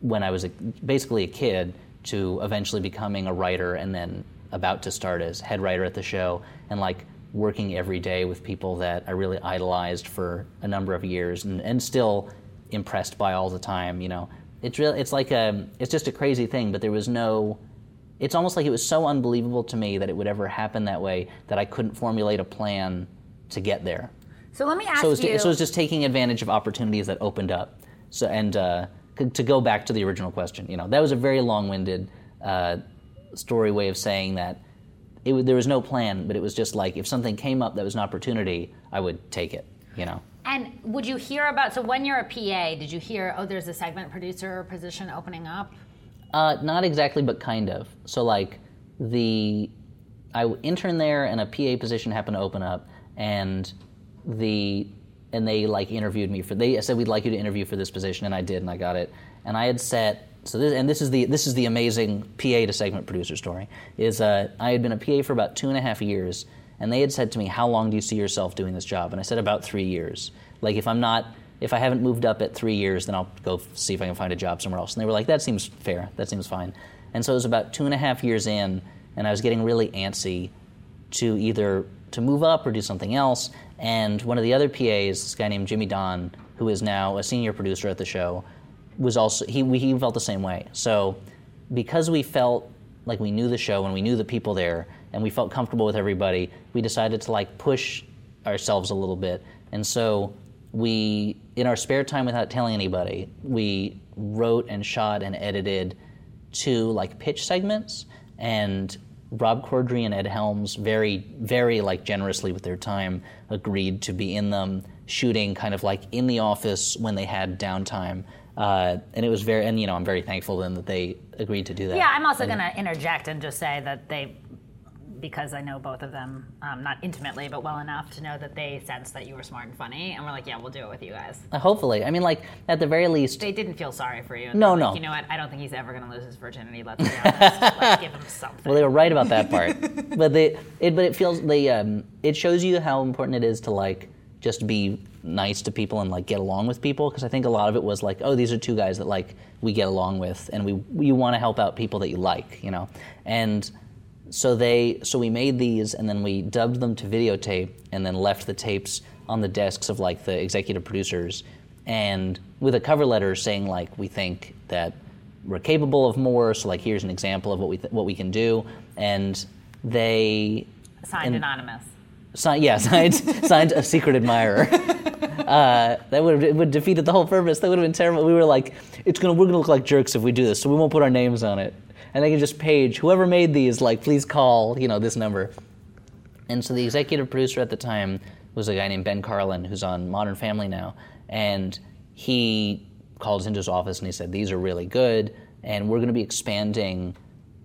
when I was a, basically a kid to eventually becoming a writer and then about to start as head writer at the show and like working every day with people that I really idolized for a number of years and, and still impressed by all the time. You know, it's real. It's like a. It's just a crazy thing, but there was no. It's almost like it was so unbelievable to me that it would ever happen that way that I couldn't formulate a plan to get there. So let me ask So it was, you. so it was just taking advantage of opportunities that opened up. So and uh, to go back to the original question, you know, that was a very long-winded uh, story way of saying that it, there was no plan, but it was just like if something came up that was an opportunity, I would take it. You know. and would you hear about? So when you're a PA, did you hear? Oh, there's a segment producer position opening up. Uh, not exactly, but kind of. So like the I interned there, and a PA position happened to open up, and the and they like interviewed me for they said we'd like you to interview for this position, and I did, and I got it, and I had set. So this, and this is the this is the amazing PA to segment producer story. Is uh, I had been a PA for about two and a half years, and they had said to me, "How long do you see yourself doing this job?" And I said, "About three years." Like if I'm not if I haven't moved up at three years, then I'll go see if I can find a job somewhere else. And they were like, that seems fair. That seems fine. And so it was about two and a half years in, and I was getting really antsy to either to move up or do something else. And one of the other PAs, this guy named Jimmy Donn, who is now a senior producer at the show, was also he he felt the same way. So because we felt like we knew the show and we knew the people there and we felt comfortable with everybody, we decided to like push ourselves a little bit. And so we in our spare time without telling anybody, we wrote and shot and edited two like pitch segments and Rob Corddry and Ed Helms very, very like generously with their time agreed to be in them, shooting kind of like in the office when they had downtime. Uh, and it was very, and you know, I'm very thankful then that they agreed to do that. Yeah, I'm also going to interject and just say that they, because I know both of them, um, not intimately, but well enough to know that they sensed that you were smart and funny, and we're like, yeah, we'll do it with you guys. Uh, hopefully, I mean, like at the very least, They didn't feel sorry for you. No, like, no. You know what? I don't think he's ever going to lose his virginity. Let's be honest. Give him something. Well, they were right about that part, but they, it, but it feels they, um, it shows you how important it is to like just be nice to people and like get along with people. Because I think a lot of it was like, oh, these are two guys that like we get along with, and we you want to help out people that you like, you know, and so they, so we made these, and then we dubbed them to videotape, and then left the tapes on the desks of like the executive producers, and with a cover letter saying like we think that we're capable of more. So like here's an example of what we th- what we can do, and they Signed and- anonymous. signed yeah signed signed a secret admirer. Uh, that would have would defeated the whole purpose. That would have been terrible. We were like, it's gonna we're gonna look like jerks if we do this, so we won't put our names on it. And they can just page whoever made these, like, please call you know this number. And so the executive producer at the time was a guy named Ben Karlin, who's on Modern Family now, and he called us into his office and he said, "These are really good, and we're going to be expanding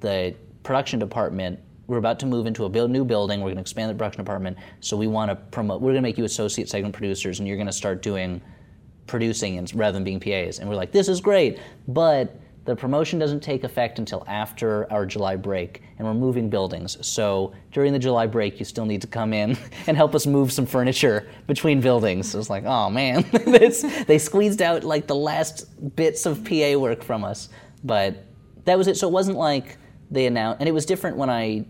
the production department. We're about to move into a new building. We're going to expand the production department, so we want to promote. We're going to make you associate segment producers, and you're going to start doing producing and, rather than being PAs." And we're like, "This is great, but." The promotion doesn't take effect until after our July break, and we're moving buildings. So during the July break, you still need to come in and help us move some furniture between buildings. It was like, oh man, they squeezed out like the last bits of PA work from us. But that was it. So it wasn't like they announced, and it was different when I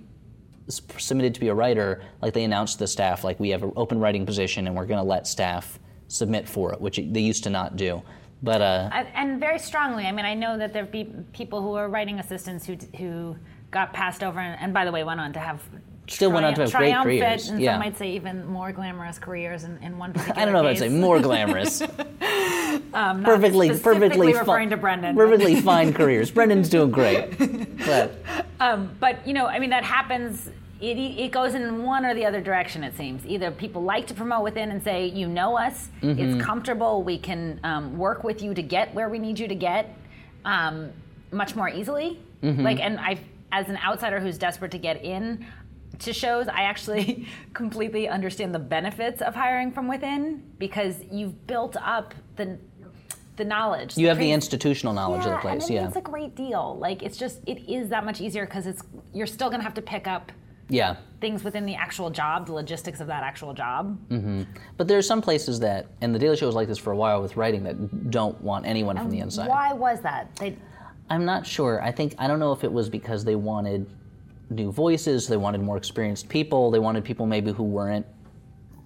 submitted to be a writer. Like they announced to the staff, like we have an open writing position, and we're going to let staff submit for it, which they used to not do. But uh, And- and very strongly. I mean, I know that there be people who are writing assistants who who got passed over, and, and by the way, went on to have Still went on to have great careers, and yeah. some might say even more glamorous careers in, in one particular I don't know if I'd say more glamorous. Um, perfectly, perfectly, referring to Brendan. perfectly fine careers. Brendan's doing great, but Um, but you know, I mean, that happens. It, it goes in one or the other direction. It seems either people like to promote within and say, "You know us. Mm-hmm. It's comfortable. We can um, work with you to get where we need you to get um, much more easily." Mm-hmm. Like, and I, as an outsider who's desperate to get in to shows, I actually completely understand the benefits of hiring from within because you've built up the the knowledge. you have the institutional knowledge of the yeah, place. and Yeah, it's a great deal. Like it's just it is that much easier because it's you're still gonna have to pick up yeah. things within the actual job, the logistics of that actual job. Mm-hmm. But there are some places that, and the Daily Show was like this for a while with writing, that don't want anyone from the inside. Why was that? They I'm not sure. I think I don't know if it was because they wanted new voices, they wanted more experienced people, they wanted people maybe who weren't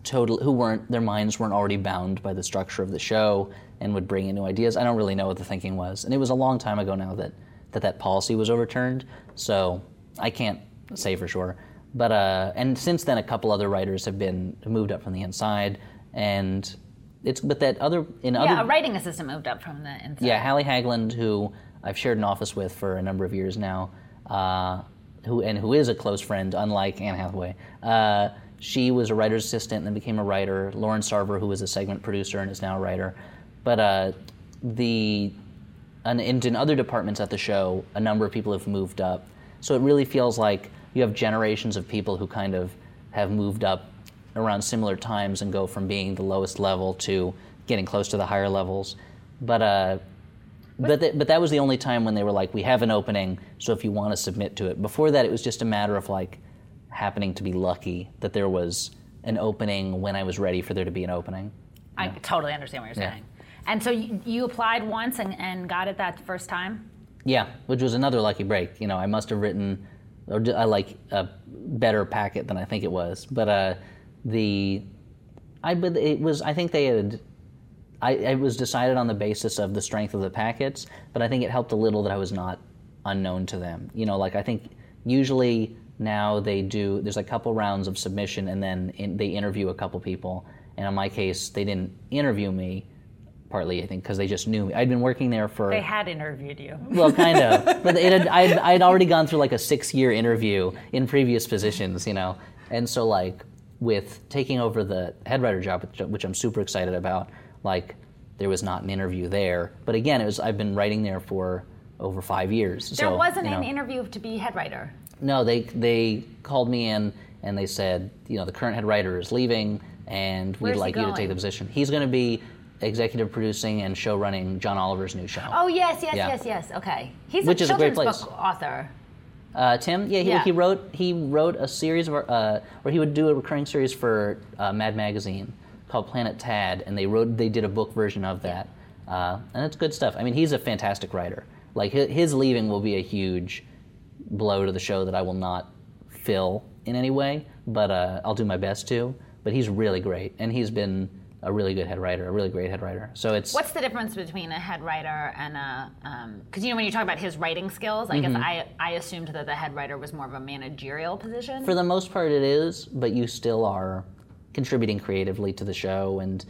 total who weren't their minds weren't already bound by the structure of the show and would bring in new ideas. I don't really know what the thinking was. And it was a long time ago now that that, that policy was overturned. So I can't say for sure. But uh, and since then a couple other writers have been moved up from the inside and it's but that other in other yeah, a writing assistant moved up from the inside. yeah, Hallie Haglund, who I've shared an office with for a number of years now, uh, who and who is a close friend, unlike Anne Hathaway. Uh, she was a writer's assistant and then became a writer. Lauren Sarver, who was a segment producer and is now a writer. But uh, the and in other departments at the show, a number of people have moved up. So it really feels like you have generations of people who kind of have moved up around similar times and go from being the lowest level to getting close to the higher levels. But uh, but th- but that was the only time when they were like, we have an opening, so if you want to submit to it. Before that, it was just a matter of like happening to be lucky that there was an opening when I was ready for there to be an opening. I totally understand what you're Yeah. saying. And so you, you applied once and, and got it that first time. Yeah, which was another lucky break. You know, I must have written or I like a better packet than I think it was, but uh, the I but it was I think they had I it was decided on the basis of the strength of the packets, but I think it helped a little that I was not unknown to them. You know, like I think usually now they do there's a couple rounds of submission and then in, they interview a couple people, and in my case they didn't interview me. Partly, I think, because they just knew me. I'd been working there for They had interviewed you. well, kind of. But it had, I'd, I'd already gone through like a six year interview in previous positions, you know. And so, like, with taking over the head writer job, which, which I'm super excited about, like, there was not an interview there. But again, it was I've been writing there for over five years. There so, wasn't you know, an interview to be head writer. no, they they called me in and they said, you know, the current head writer is leaving, and we'd Where's like you to take the position. He's going to be executive producing and show running John Oliver's new show. Oh yes, yes, Yeah. yes, yes. Okay, he's Which a a children's place. book author. Uh, Tim, yeah he, Yeah. he wrote he wrote a series of uh, where he would do a recurring series for uh, Mad Magazine called Planet Tad, and they wrote they did a book version of that, uh, and it's good stuff. I mean, he's a fantastic writer. Like his, his leaving will be a huge blow to the show that I will not fill in any way, but uh, I'll do my best to. But he's really great, and he's been a really good head writer, a really great head writer. So it's What's the difference between a head writer and a? Because you know when you talk about his writing skills, I guess Mm-hmm. I I assumed that the head writer was more of a managerial position. For the most part, it is, but you still are contributing creatively to the show and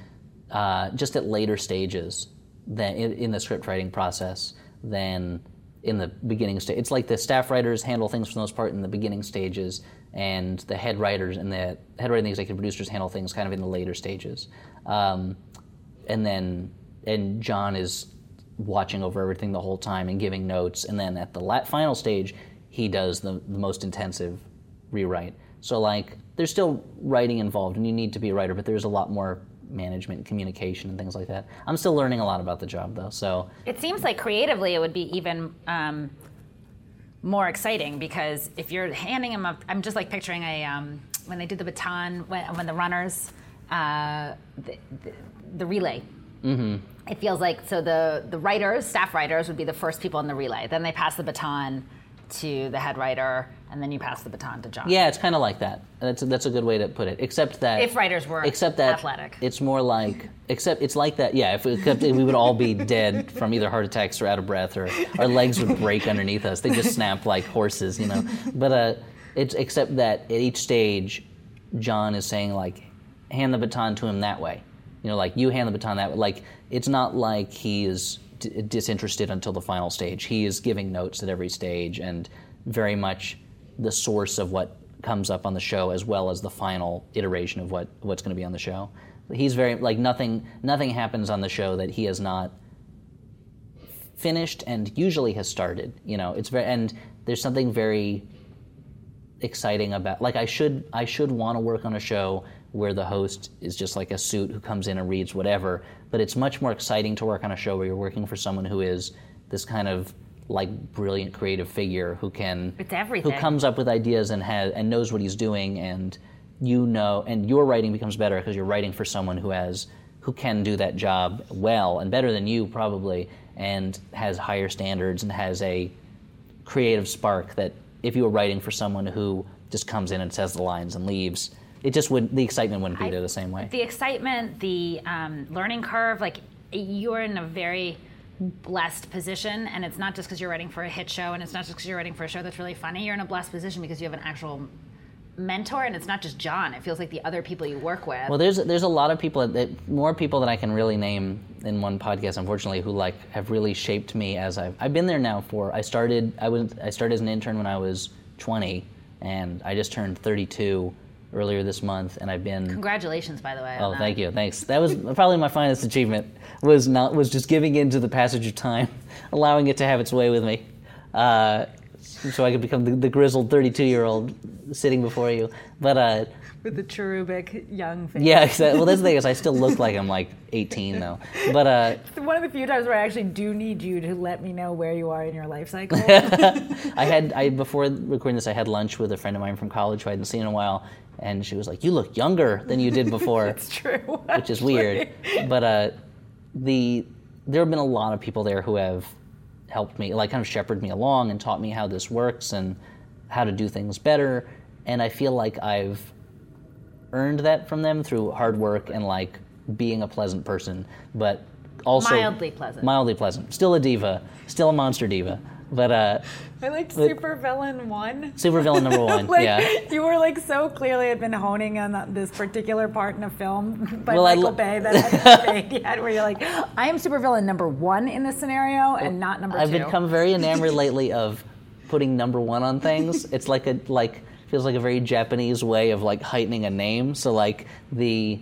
uh, just at later stages than in, in the script writing process than in the beginning stage. It's like the staff writers handle things for the most part in the beginning stages, and the head writers and the head writer and the executive producers handle things kind of in the later stages. Um, and then and John is watching over everything the whole time and giving notes. And then at the la- final stage, he does the, the most intensive rewrite. So like, there's still writing involved, and you need to be a writer, but there's a lot more management, communication, and things like that. I'm still learning a lot about the job though. So It seems like creatively it would be even um, more exciting because if you're handing them up, I'm just like picturing a um, when they did the baton when, when the runners uh, the, the, the relay. Mm-hmm. It feels like so the the writers, staff writers, would be the first people in the relay. Then they pass the baton to the head writer, and then you pass the baton to John. yeah, it's kind of like that. That's that's a good way to put it. Except that If writers were except that athletic. it's more like except it's like that. Yeah, if we, except we would all be dead from either heart attacks or out of breath, or our legs would break underneath us. They just snap like horses, you know. But uh, it's except that at each stage, John is saying like, hand the baton to him that way. You know, like you hand the baton that way. Like it's not like he is d- disinterested until the final stage. He is giving notes at every stage and very much the source of what comes up on the show as well as the final iteration of what what's going to be on the show. He's very like nothing nothing happens on the show that he has not finished and usually has started. You know, it's very and there's something very exciting about like I should I should want to work on a show where the host is just like a suit who comes in and reads whatever, but it's much more exciting to work on a show where you're working for someone who is this kind of like brilliant creative figure who can It's everything. who comes up with ideas and has and knows what he's doing and you know and your writing becomes better because you're writing for someone who has who can do that job well and better than you probably and has higher standards and has a creative spark that if you were writing for someone who just comes in and says the lines and leaves it just would the excitement wouldn't be I- there the same way The excitement, the um, learning curve, like you're in a very blessed position, and it's not just because you're writing for a hit show, and it's not just because you're writing for a show that's really funny. You're in a blessed position because you have an actual mentor, and it's not just John. It feels like the other people you work with. Well, there's there's a lot of people that more people than I can really name in one podcast, unfortunately, who like have really shaped me as I've I've been there now for I started I was I started as an intern when I was 20, and I just turned 32 earlier this month, and I've been Congratulations, by the way. on Oh, that. thank you. Thanks. That was probably my finest achievement. Was not was just giving in to the passage of time, allowing it to have its way with me, uh, so I could become the, the grizzled 32 year old sitting before you. But uh, With the cherubic young face. yeah, exactly. well, that's the thing is I still look like I'm like 18 though. But uh, One of the few times where I actually do need you to let me know where you are in your life cycle. I had I before recording this I had lunch with a friend of mine from college who I hadn't seen in a while, and she was like, "You look younger than you did before." it's true. which is weird. But uh, the there have been a lot of people there who have helped me, like kind of shepherded me along and taught me how this works and how to do things better. And I feel like I've earned that from them through hard work and like being a pleasant person, but also Mildly pleasant. Mildly pleasant. Still a diva. Still a monster diva. But uh, I liked Super Villain 1. super villain number one. like yeah. you were like so clearly had been honing on this particular part in a film by Well, I Michael lo- Bay that had made yet, where you're like, I am supervillain number one in this scenario and not number I've two. become very enamored lately of putting number one on things. It's like a like feels like a very Japanese way of like heightening a name. So like the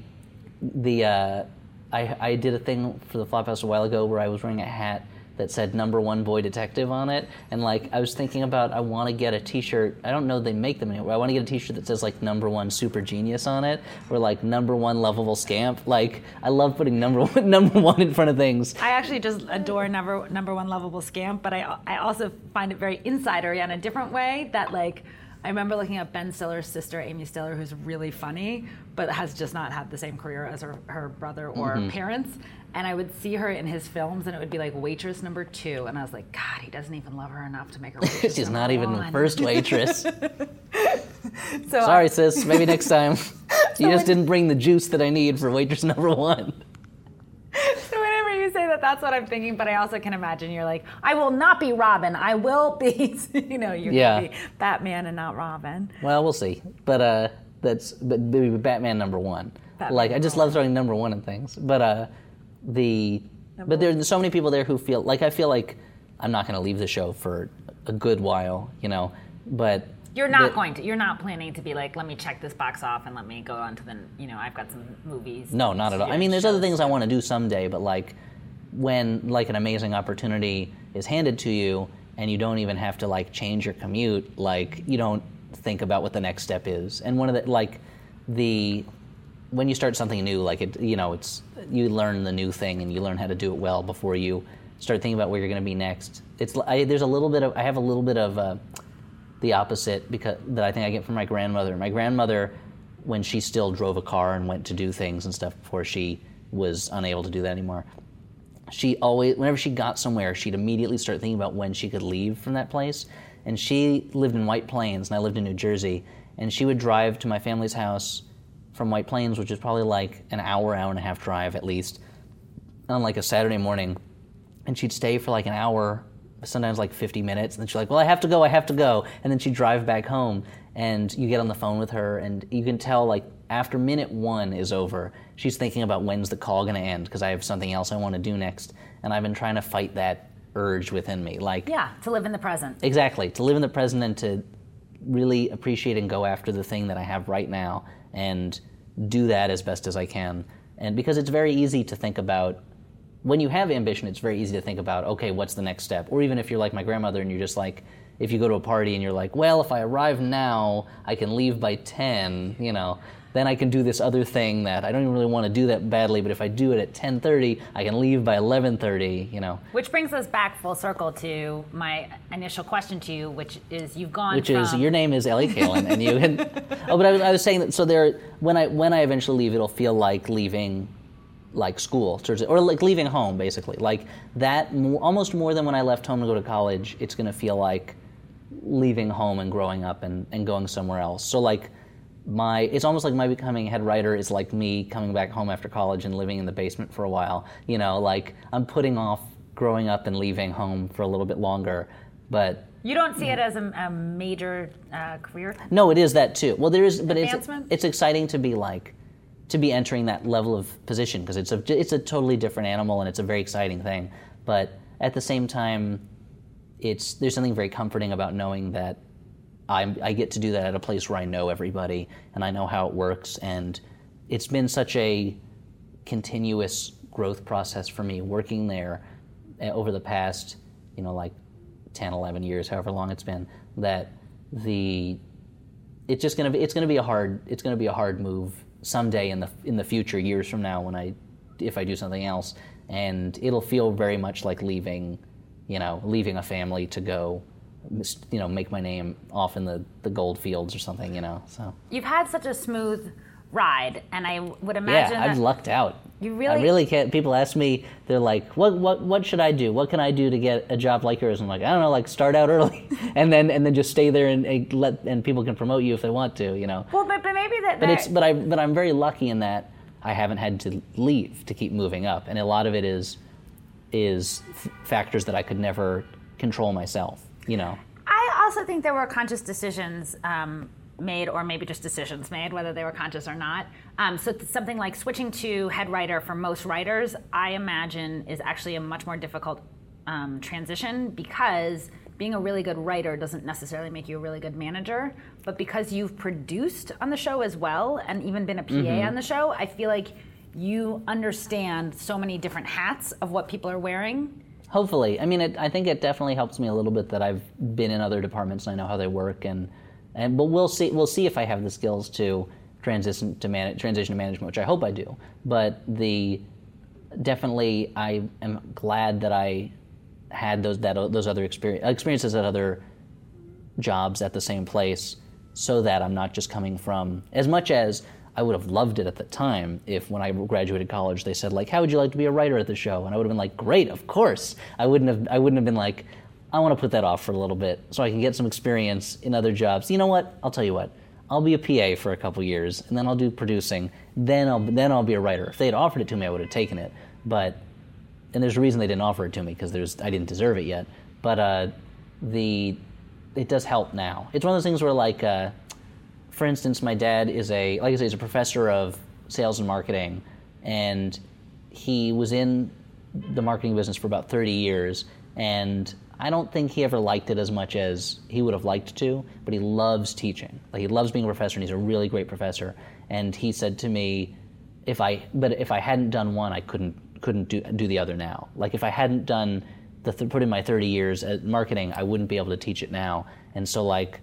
the uh, I I did a thing for the Flop House a while ago where I was wearing a hat that said number one boy detective on it and like i was thinking about i want to get a t-shirt i don't know they make them anymore i want to get a t-shirt that says like number one super genius on it or like number one lovable scamp like i love putting number one number one in front of things I actually just adore number number one lovable scamp, but I I also find it very insidery in a different way. That like I remember looking at Ben Stiller's sister Amy Stiller, who's really funny, but has just not had the same career as her, her brother or Mm-hmm. parents. And I would see her in his films, and it would be like waitress number two, and I was like, God, he doesn't even love her enough to make her waitress. she's not even the first waitress So I- Sorry, sis. Maybe next time. You just didn't bring the juice that I need for waitress number one. So whenever you say that, that's what I'm thinking. But I also can imagine you're like, I will not be Robin. I will be, you know, you're Yeah. gonna be Batman and not Robin. Well, we'll see. But uh, that's but maybe Batman number one. Batman like I just love throwing number one in things. But uh, the but there's so many people there who feel like I feel like I'm not going to leave the show for a good while, you know. But You're not the- going to. You're not planning to be like, let me check this box off and let me go on to the, you know, I've got some movies. No, not at all. I mean, there's other things I want to do someday, but like when like an amazing opportunity is handed to you and you don't even have to like change your commute, like you don't think about what the next step is. And one of the like the when you start something new, like it, you know, it's you learn the new thing and you learn how to do it well before you start thinking about where you're going to be next. It's I, there's a little bit of I have a little bit of uh, the opposite because that I think I get from my grandmother. My grandmother, when she still drove a car and went to do things and stuff before she was unable to do that anymore, she always whenever she got somewhere, she'd immediately start thinking about when she could leave from that place. And she lived in White Plains, and I lived in New Jersey. And she would drive to my family's house from White Plains, which is probably like an hour, hour and a half drive at least, on like a Saturday morning. And she'd stay for like an hour, sometimes like 50 minutes. And then she's like, Well, I have to go, I have to go. And then she'd drive back home. And you get on the phone with her, and you can tell like after minute one is over, she's thinking about when's the call going to end because I have something else I want to do next. And I've been trying to fight that urge within me. Like, Yeah, to live in the present. Exactly. To live in the present and to really appreciate and go after the thing that I have right now and do that as best as I can. And because it's very easy to think about when you have ambition, it's very easy to think about, okay, what's the next step? Or even if you're like my grandmother and you're just like, if you go to a party and you're like, well, if I arrive now, I can leave by 10, you know, then I can do this other thing that I don't even really want to do that badly, but if I do it at 10:30, I can leave by 11:30, you know. Which brings us back full circle to my initial question to you, which is you've gone which from is your name is Ellie Kalan, and you. And, oh, but I was, I was saying that. So there, when I when I eventually leave, it'll feel like leaving, like school, or like leaving home, basically. Like that, almost more than when I left home to go to college. It's going to feel like leaving home and growing up and, and going somewhere else. So like my, it's almost like my becoming head writer is like me coming back home after college and living in the basement for a while. You know, like I'm putting off growing up and leaving home for a little bit longer, but You don't see it as a, a major uh, career. no, it is that too. Well, there is, but it's it's exciting to be like to be entering that level of position because it's a it's a totally different animal and it's a very exciting thing. But at the same time, it's there's something very comforting about knowing that I'm, I get to do that at a place where I know everybody and I know how it works. And it's been such a continuous growth process for me working there uh, over the past, you know, like 10, 11 years, however long it's been, that the it's just gonna be it's gonna be a hard it's gonna be a hard move someday in the in the future years from now when I if I do something else and it'll feel very much like leaving you know leaving a family to go you know make my name off in the the gold fields or something you know so You've had such a smooth ride, and I would imagine. yeah I've lucked out You really? I really- can't people ask me they're like what what what should I do what can I do to get a job like yours I'm like I don't know like start out early and then and then just stay there and, and let and people can promote you if they want to you know Well, but, but maybe that. But it's but I but I'm very lucky in that I haven't had to leave to keep moving up, and a lot of it is is f- factors that I could never control myself. You know, I also think there were conscious decisions um, made, or maybe just decisions made, whether they were conscious or not. Um, so something like switching to head writer for most writers, I imagine, is actually a much more difficult um, transition because being a really good writer doesn't necessarily make you a really good manager. But because you've produced on the show as well, and even been a PA on the show, I feel like you understand so many different hats of what people are wearing. Hopefully. I mean, it, I think it definitely helps me a little bit that I've been in other departments and I know how they work, and and but we'll see we'll see if I have the skills to transition to transition to management, which I hope I do. But the definitely I am glad that I had those that those other experience, experiences at other jobs at the same place so that I'm not just coming from as much as I would have loved it at the time if when I graduated college they said like how would you like to be a writer at the show? And I would have been like great of course. I wouldn't have I wouldn't have been like I want to put that off for a little bit so I can get some experience in other jobs. You know what? I'll tell you what. I'll be a PA for a couple years and then I'll do producing. Then I'll then I'll be a writer. If they had offered it to me I would have taken it. But and there's a reason they didn't offer it to me because there's I didn't deserve it yet. But uh, the it does help now. It's one of those things where like, uh, for instance, my dad is a like I say, he's a professor of sales and marketing, and he was in the marketing business for about 30 years, and I don't think he ever liked it as much as he would have liked to, but he loves teaching. Like he loves being a professor, and he's a really great professor. And he said to me, if I but if I hadn't done one, I couldn't couldn't do do the other now. Like if I hadn't done the th- put in my 30 years at marketing, I wouldn't be able to teach it now. And so like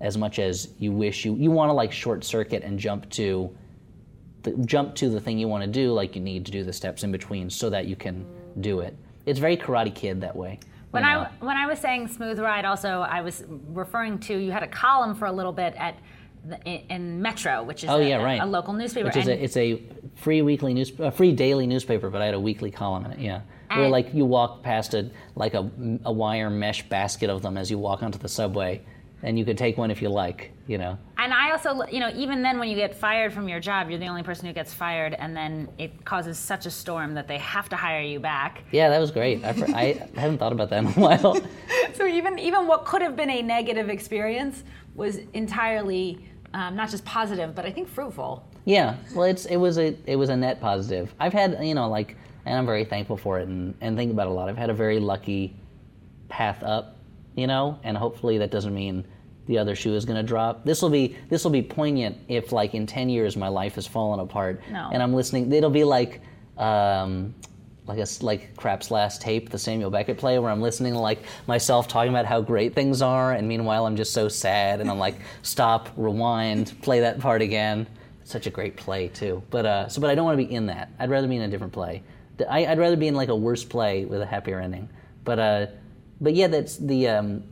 as much as you wish you you want to like short circuit and jump to the, jump to the thing you want to do, like you need to do the steps in between so that you can do it. It's very Karate Kid that way. When know? I when I was saying smooth ride, also I was referring to you had a column for a little bit at the, in, Metro, which is Oh a, yeah, right. a local newspaper. Which is and- a, it's a free weekly news, a free daily newspaper, but I had a weekly column in it. Yeah, where like you walk past a like a, a wire mesh basket of them as you walk onto the subway, and you could take one if you like. You know. And I also, you know, even then when you get fired from your job, you're the only person who gets fired, and then it causes such a storm that they have to hire you back. Yeah, that was great. I, I haven't thought about that in a while. So even even what could have been a negative experience was entirely um, not just positive, but I think fruitful. Yeah, well, it's it was a it was a net positive. I've had you know like, and I'm very thankful for it, and and think about it a lot. I've had a very lucky path up, you know, and hopefully that doesn't mean the other shoe is going to drop. This will be this will be poignant if like in ten years my life has fallen apart, No. and I'm listening. It'll be like. Um, like a like Krapp's last tape, the Samuel Beckett play, where I'm listening to like myself talking about how great things are, and meanwhile I'm just so sad, and I'm like, stop, rewind, play that part again. Such a great play too, but uh, so but I don't want to be in that. I'd rather be in a different play. I, I'd rather be in like a worse play with a happier ending. But uh, but yeah, that's the um,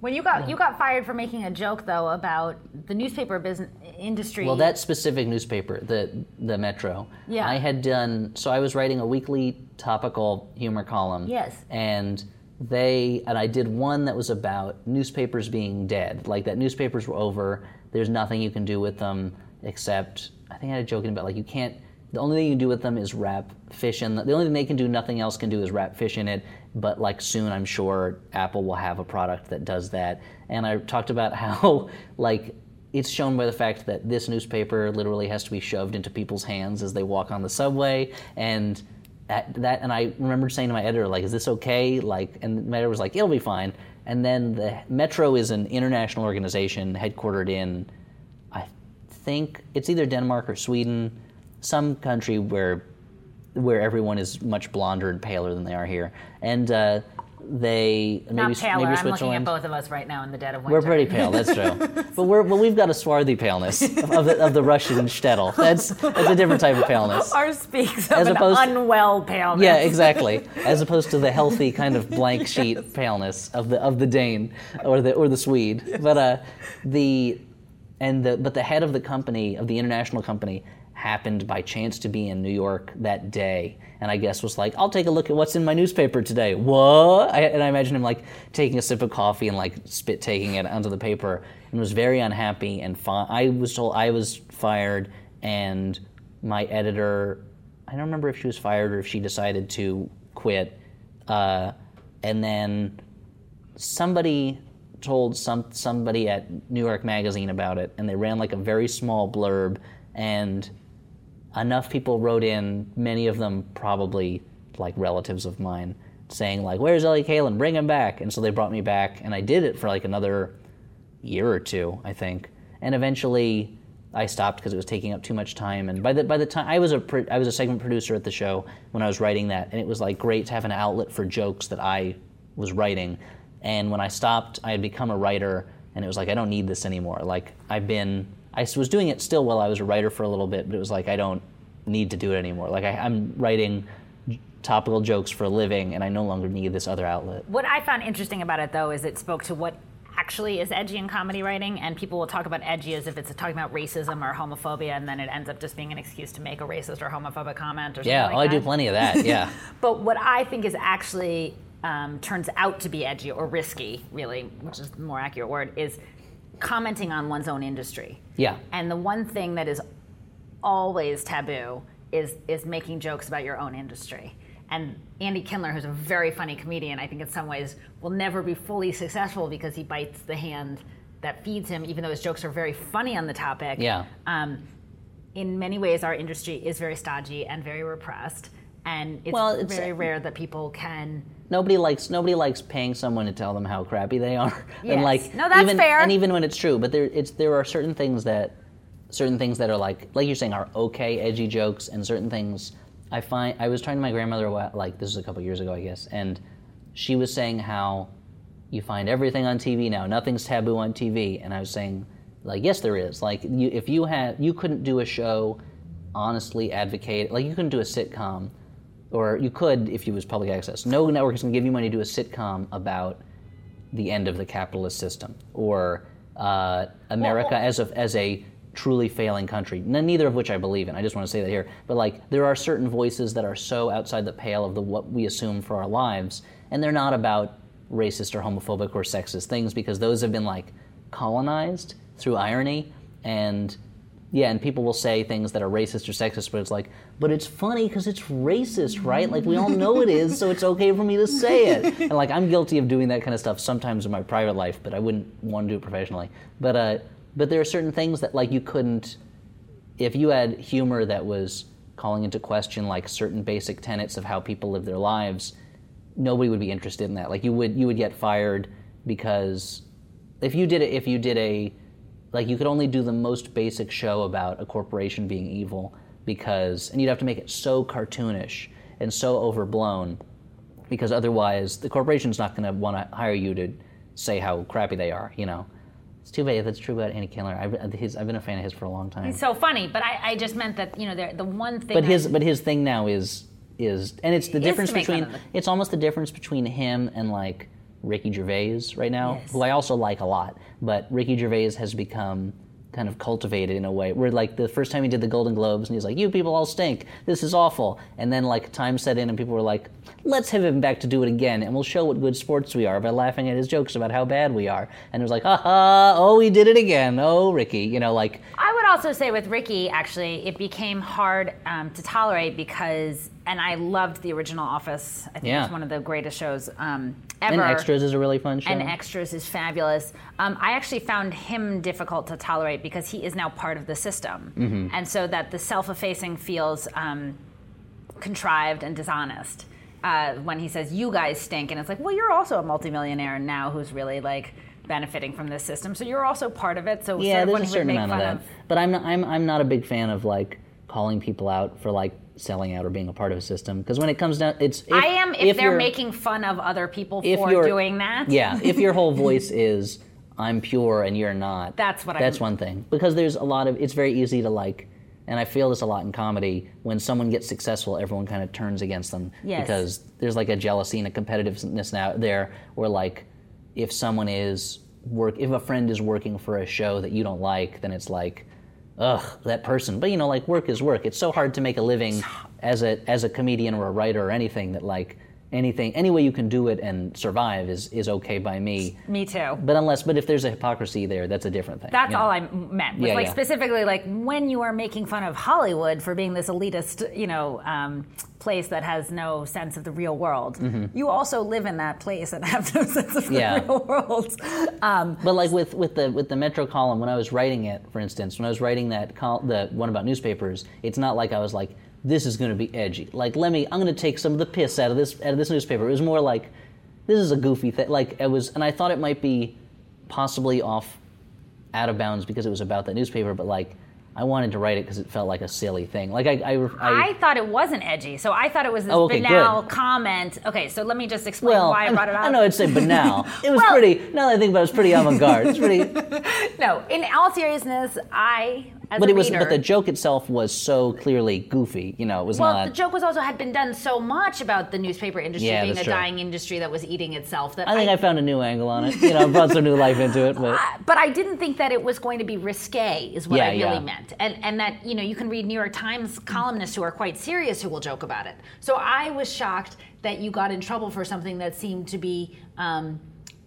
When you got you got fired for making a joke though about the newspaper business industry. Well, that specific newspaper, the the Metro. Yeah. I had done so. I was writing a weekly topical humor column. Yes. And they and I did one that was about newspapers being dead. Like that newspapers were over. There's nothing you can do with them except I think I had a joking about like you can't. The only thing you can do with them is wrap fish in. The, the only thing they can do, nothing else can do, is wrap fish in it. But like soon, I'm sure Apple will have a product that does that. And I talked about how like it's shown by the fact that this newspaper literally has to be shoved into people's hands as they walk on the subway. And at that and i remember saying to my editor like is this okay? Like and my editor was like it'll be fine. And then the metro is an international organization headquartered in i think it's either denmark or sweden some country where where everyone is much blonder and paler than they are here and uh, they maybe, not paler. maybe I'm looking Switzerland. at both of us right now in the dead of winter. We're pretty pale, that's true. but we're but we've got a swarthy paleness of the, of the Russian shtetl. That's that's a different type of paleness. Ours speaks of As an opposed- unwell paleness. Yeah, exactly. As opposed to the healthy kind of blank sheet paleness of the of the Dane or the or the Swede. But uh, the and the but the head of the company of the international company happened by chance to be in New York that day, and I guess was like, "I'll take a look at what's in my newspaper today." What? I, and I imagine him like taking a sip of coffee and like spit taking it onto the paper, and was very unhappy. And fi- I was told I was fired, and my editor. I don't remember if she was fired or if she decided to quit. Uh, and then somebody told some somebody at New York Magazine about it, and they ran like a very small blurb, and enough people wrote in, many of them probably like relatives of mine, saying like, "Where's Ellie Kalan? Bring him back!" And so they brought me back, and I did it for like another year or two, I think, and eventually. I stopped because it was taking up too much time, and by the by the time I was a pro- I was a segment producer at the show when I was writing that, and it was like great to have an outlet for jokes that I was writing. And when I stopped, I had become a writer, and it was like I don't need this anymore. Like I've been, I was doing it still while I was a writer for a little bit, but it was like I don't need to do it anymore. Like I, I'm writing topical jokes for a living, and I no longer need this other outlet. What I found interesting about it, though, is it spoke to what actually is edgy in comedy writing, and people will talk about edgy as if it's talking about racism or homophobia, and then it ends up just being an excuse to make a racist or homophobic comment or something Yeah, like oh, I do plenty of that. Yeah. But what I think is actually um, turns out to be edgy or risky, really, which is the more accurate word, is commenting on one's own industry. Yeah. And the one thing that is always taboo is is making jokes about your own industry. And Andy Kindler, who's a very funny comedian, I think in some ways will never be fully successful because he bites the hand that feeds him, even though his jokes are very funny on the topic. Yeah. Um, in many ways, our industry is very stodgy and very repressed, and it's, Well, it's- very rare that people can. Nobody likes nobody likes paying someone to tell them how crappy they are. Yes. And like No, that's even, fair. And even when it's true, but there it's there are certain things that certain things that are like like you're saying are okay edgy jokes and certain things I find I was talking to my grandmother like this is a couple years ago I guess and she was saying how you find everything on TV now nothing's taboo on TV and I was saying like yes there is like you, if you had you couldn't do a show honestly advocate. Like you couldn't do a sitcom, or you could if you was public access. No network is going to give you money to do a sitcom about the end of the capitalist system or uh, America Well- as a as a truly failing country. N- neither of which I believe in. I just want to say that here. But like there are certain voices that are so outside the pale of the what we assume for our lives, and they're not about racist or homophobic or sexist things because those have been like colonized through irony and yeah, and people will say things that are racist or sexist, but it's like, but it's funny because it's racist, right? Like we all know it is, so it's okay for me to say it. And like I'm guilty of doing that kind of stuff sometimes in my private life, but I wouldn't want to do it professionally. But uh, but there are certain things that like you couldn't, if you had humor that was calling into question like certain basic tenets of how people live their lives, nobody would be interested in that. Like you would you would get fired because if you did it if you did a like you could only do the most basic show about a corporation being evil because and you'd have to make it so cartoonish and so overblown because otherwise the corporation's not going to want to hire you to say how crappy they are you know? It's too bad that's true about Andy Kindler I've, his, I've been a fan of his for a long time. It's so funny, but I, I just meant that you know the the one thing. but I- his but his thing now is is and it's the difference to make fun between it's almost the difference between him and like Ricky Gervais right now, Yes. who I also like a lot. But Ricky Gervais has become kind of cultivated in a way where like the first time he did the Golden Globes and he's like, "You people all stink. This is awful." And then like time set in and people were like, "Let's have him back to do it again, and we'll show what good sports we are by laughing at his jokes about how bad we are." And it was like, "Ha ha! Oh, he did it again. Oh, Ricky." You know, like I would also say with Ricky, actually, it became hard um, to tolerate because, and I loved the original Office. I think Yeah. it was one of the greatest shows um, ever. and Extras is a really fun show. And Extras is fabulous. Um, I actually found him difficult to tolerate because he is now part of the system. Mm-hmm. And so that the self effacing feels um, contrived and dishonest. Uh, when he says, You guys stink. And it's like, Well, you're also a multimillionaire now who's really like benefiting from this system. So you're also part of it. So Yeah, of there's a certain amount of that. But I'm not, I'm I'm not a big fan of like calling people out for like selling out or being a part of a system because when it comes down, it's if, I am if, they're making fun of other people if for doing that. Yeah, if your whole voice is I'm pure and you're not. That's what I'm- That's one thing because there's a lot of it's very easy to like. And I feel this a lot in comedy. When someone gets successful, everyone kind of turns against them Yes. because there's like a jealousy and a competitiveness now there. Where like, if someone is work, if a friend is working for a show that you don't like, then it's like, ugh, that person. But you know, like work is work. It's so hard to make a living as a as a comedian or a writer or anything that like anything any way you can do it and survive is is okay by me. Me too. But unless, but if there's a hypocrisy there, that's a different thing. That's you know? all I meant. Yeah, like yeah. specifically like when you are making fun of Hollywood for being this elitist, you know, um, place that has no sense of the real world. You also live in that place and have no sense of the Mm-hmm. Yeah. real world. Um, But like with, with the with the Metro column, when I was writing it, for instance, when I was writing that col- the one about newspapers, it's not like I was like, this is going to be edgy. Like, let me, I'm going to take some of the piss out of this out of this newspaper. It was more like, this is a goofy thing. Like it was, and I thought it might be possibly off, out of bounds because it was about that newspaper. But like, I wanted to write it because it felt like a silly thing. Like I, I, I, I thought it wasn't edgy, so I thought it was this Oh, okay, banal good. comment. Okay, so let me just explain well, why I brought it up. I know I'd say banal. It was Well- pretty. Now that I think about it, was pretty avant-garde. It's pretty. No, in all seriousness, I as But it was, reader, but the joke itself was so clearly goofy. You know, it was Well, not. the joke was also had been done so much about the newspaper industry Yeah, being a true. dying industry that was eating itself that I think I, found a new angle on it. You know, brought some new life into it. But I- but I didn't think that it was going to be risque, is what Yeah, I really yeah. meant, and and that you know you can read New York Times columnists who are quite serious who will joke about it. So I was shocked that you got in trouble for something that seemed to be. Um,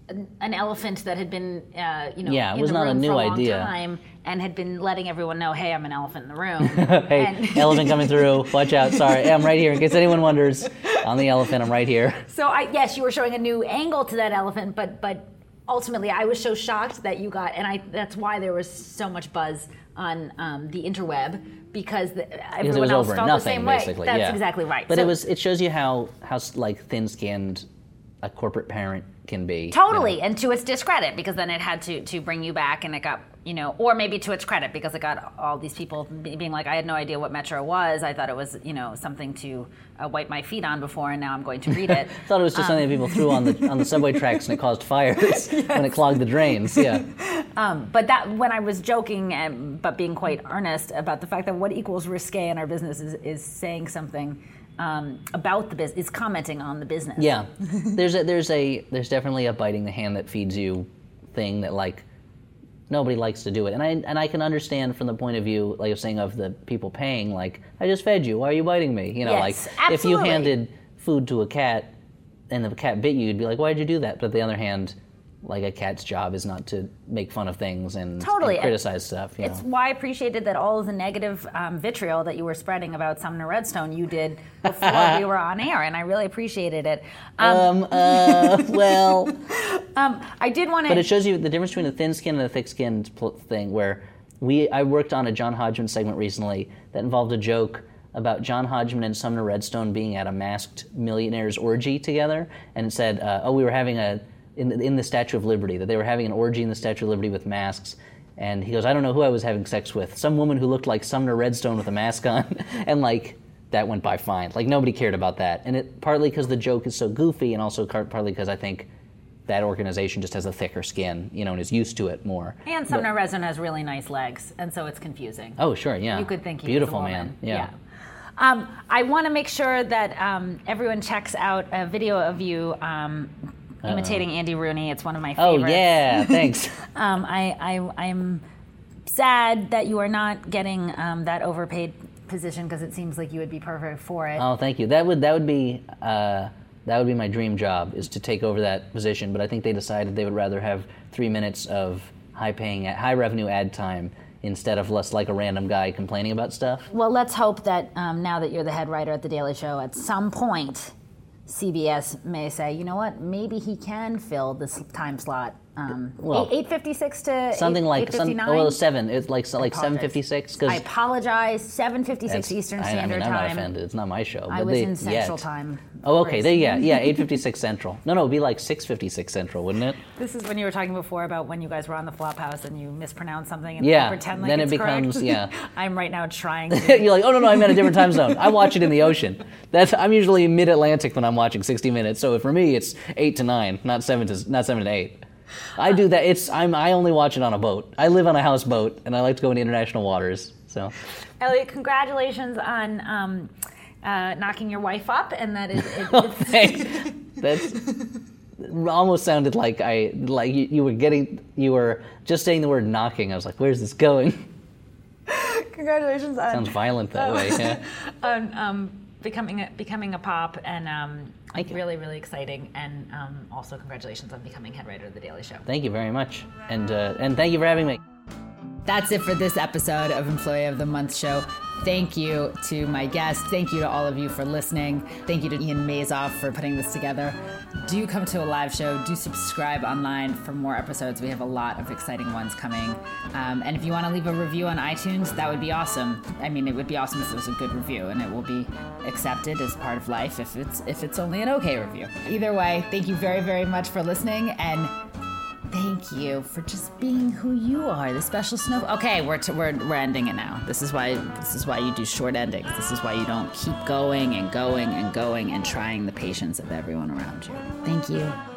an- an elephant that had been, uh, you know, Yeah, it in was the not a room new for a long idea. time, and had been letting everyone know, "Hey, I'm an elephant in the room." hey, And- elephant coming through. Watch out. Sorry, I'm right here. In case anyone wonders, on the elephant, I'm right here. So I yes, you were showing a new angle to that elephant, but but ultimately I was so shocked that you got, and I that's why there was so much buzz on um, the interweb because the, Because everyone it was else over felt nothing, the same way. basically. That's yeah. exactly right. But So- it was. It shows you how how like thin-skinned a corporate parent can be. you know. Totally, and to its discredit, because then it had to to bring you back, and it got you know, or maybe to its credit, because it got all these people being like, I had no idea what Metro was. I thought it was you know something to uh, wipe my feet on before, and now I'm going to read it. I Thought it was just something that people threw on the on the subway tracks and it caused fires when it clogged the drains. Yeah. Um, but that when I was joking, and, but being quite earnest about the fact that what equals risque in our business is, is saying something um, about the business, is commenting on the business. Yeah, there's a there's a there's definitely a biting the hand that feeds you thing that like nobody likes to do it, and I and I can understand from the point of view like was saying of the people paying like I just fed you, why are you biting me? You know, Yes, like if you handed food to a cat and the cat bit you, you'd be like, why did you do that? But on the other hand. Like a cat's job is not to make fun of things and, Totally. and criticize stuff. You It's know? why I appreciated that all of the negative um, vitriol that you were spreading about Sumner Redstone you did before we were on air, and I really appreciated it. Um, Um, uh, well, um, I did want to. But it shows you the difference between a thin skin and a thick skin pl- thing. Where we, I worked on a John Hodgman segment recently that involved a joke about John Hodgman and Sumner Redstone being at a masked millionaires orgy together, and it said, uh, "Oh, we were having a in the, in the Statue of Liberty that they were having an orgy in the Statue of Liberty with masks." And he goes, "I don't know who I was having sex with. Some woman who looked like Sumner Redstone with a mask on," and like. That went by fine. Like nobody cared about that, and it partly because the joke is so goofy, and also partly because I think that organization just has a thicker skin, you know, and is used to it more. and Sumner Redstone has really nice legs, and so it's confusing. Oh, sure, yeah. You could think he beautiful was a man. woman. Yeah. Um, I want to make sure that um, everyone checks out a video of you um, imitating Andy Rooney. It's one of my favorites. Oh favorites. yeah, thanks. Um, I, I, I'm sad that you are not getting um, that overpaid position because it seems like you would be perfect for it. oh, thank you. That would that would be uh, that would be my dream job is to take over that position. But I think they decided they would rather have three minutes of high paying, high revenue ad time instead of less like a random guy complaining about stuff. Well, let's hope that um, now that you're the head writer at The Daily Show, at some point, CBS may say, you know what, maybe he can fill this time slot. Um, Well, eight fifty six to Something eight, like some, 8:59? oh, seven. It's like so- like seven fifty six I apologize. Seven fifty six Eastern I, I Standard mean, I'm not Time. offended. It's not my show. I was they- in Central yet. Time. Oh, okay. There, yeah, yeah. Eight fifty six Central. No, no, it'd be like six fifty six Central, wouldn't it? This is when you were talking before about when you guys were on the Flop House and you mispronounced something and Yeah, pretend like then it becomes- correct. yeah. I'm right now trying. To, You're like, oh no, no, I'm in a different time zone. I watch it in the ocean. That's I'm usually mid Atlantic when I'm watching 60 Minutes. So for me, it's eight to nine, not seven to not seven to eight. I do that. It's I'm I only watch it on a boat. I live on a houseboat, and I like to go into international waters. So Elliot, congratulations on um, uh, knocking your wife up, and that is. It, Oh, it's, thanks. That's almost sounded like I like you, you were getting you were just saying the word knocking. I was like, where's this going? congratulations on, Sounds violent that way. Yeah. on um, becoming a, becoming a pop, and um, Thank you. really really exciting, and um, also congratulations on becoming head writer of the Daily Show. Thank you very much, and uh, and thank you for having me. That's it for this episode of Employee of the Month show. Thank you to my guests. Thank you to all of you for listening. Thank you to Ian Mazoff for putting this together. Do come to a live show. Do subscribe online for more episodes. We have a lot of exciting ones coming. Um, and if you want to leave a review on iTunes, that would be awesome. I mean, it would be awesome if it was a good review, and it will be accepted as part of life if it's if it's only an okay review. Either way, thank you very very much for listening and. Thank you for just being who you are, the special snow. Okay, we're, we're we're ending it now. This is why this is why you do short endings. This is why you don't keep going and going and going and trying the patience of everyone around you. Thank you.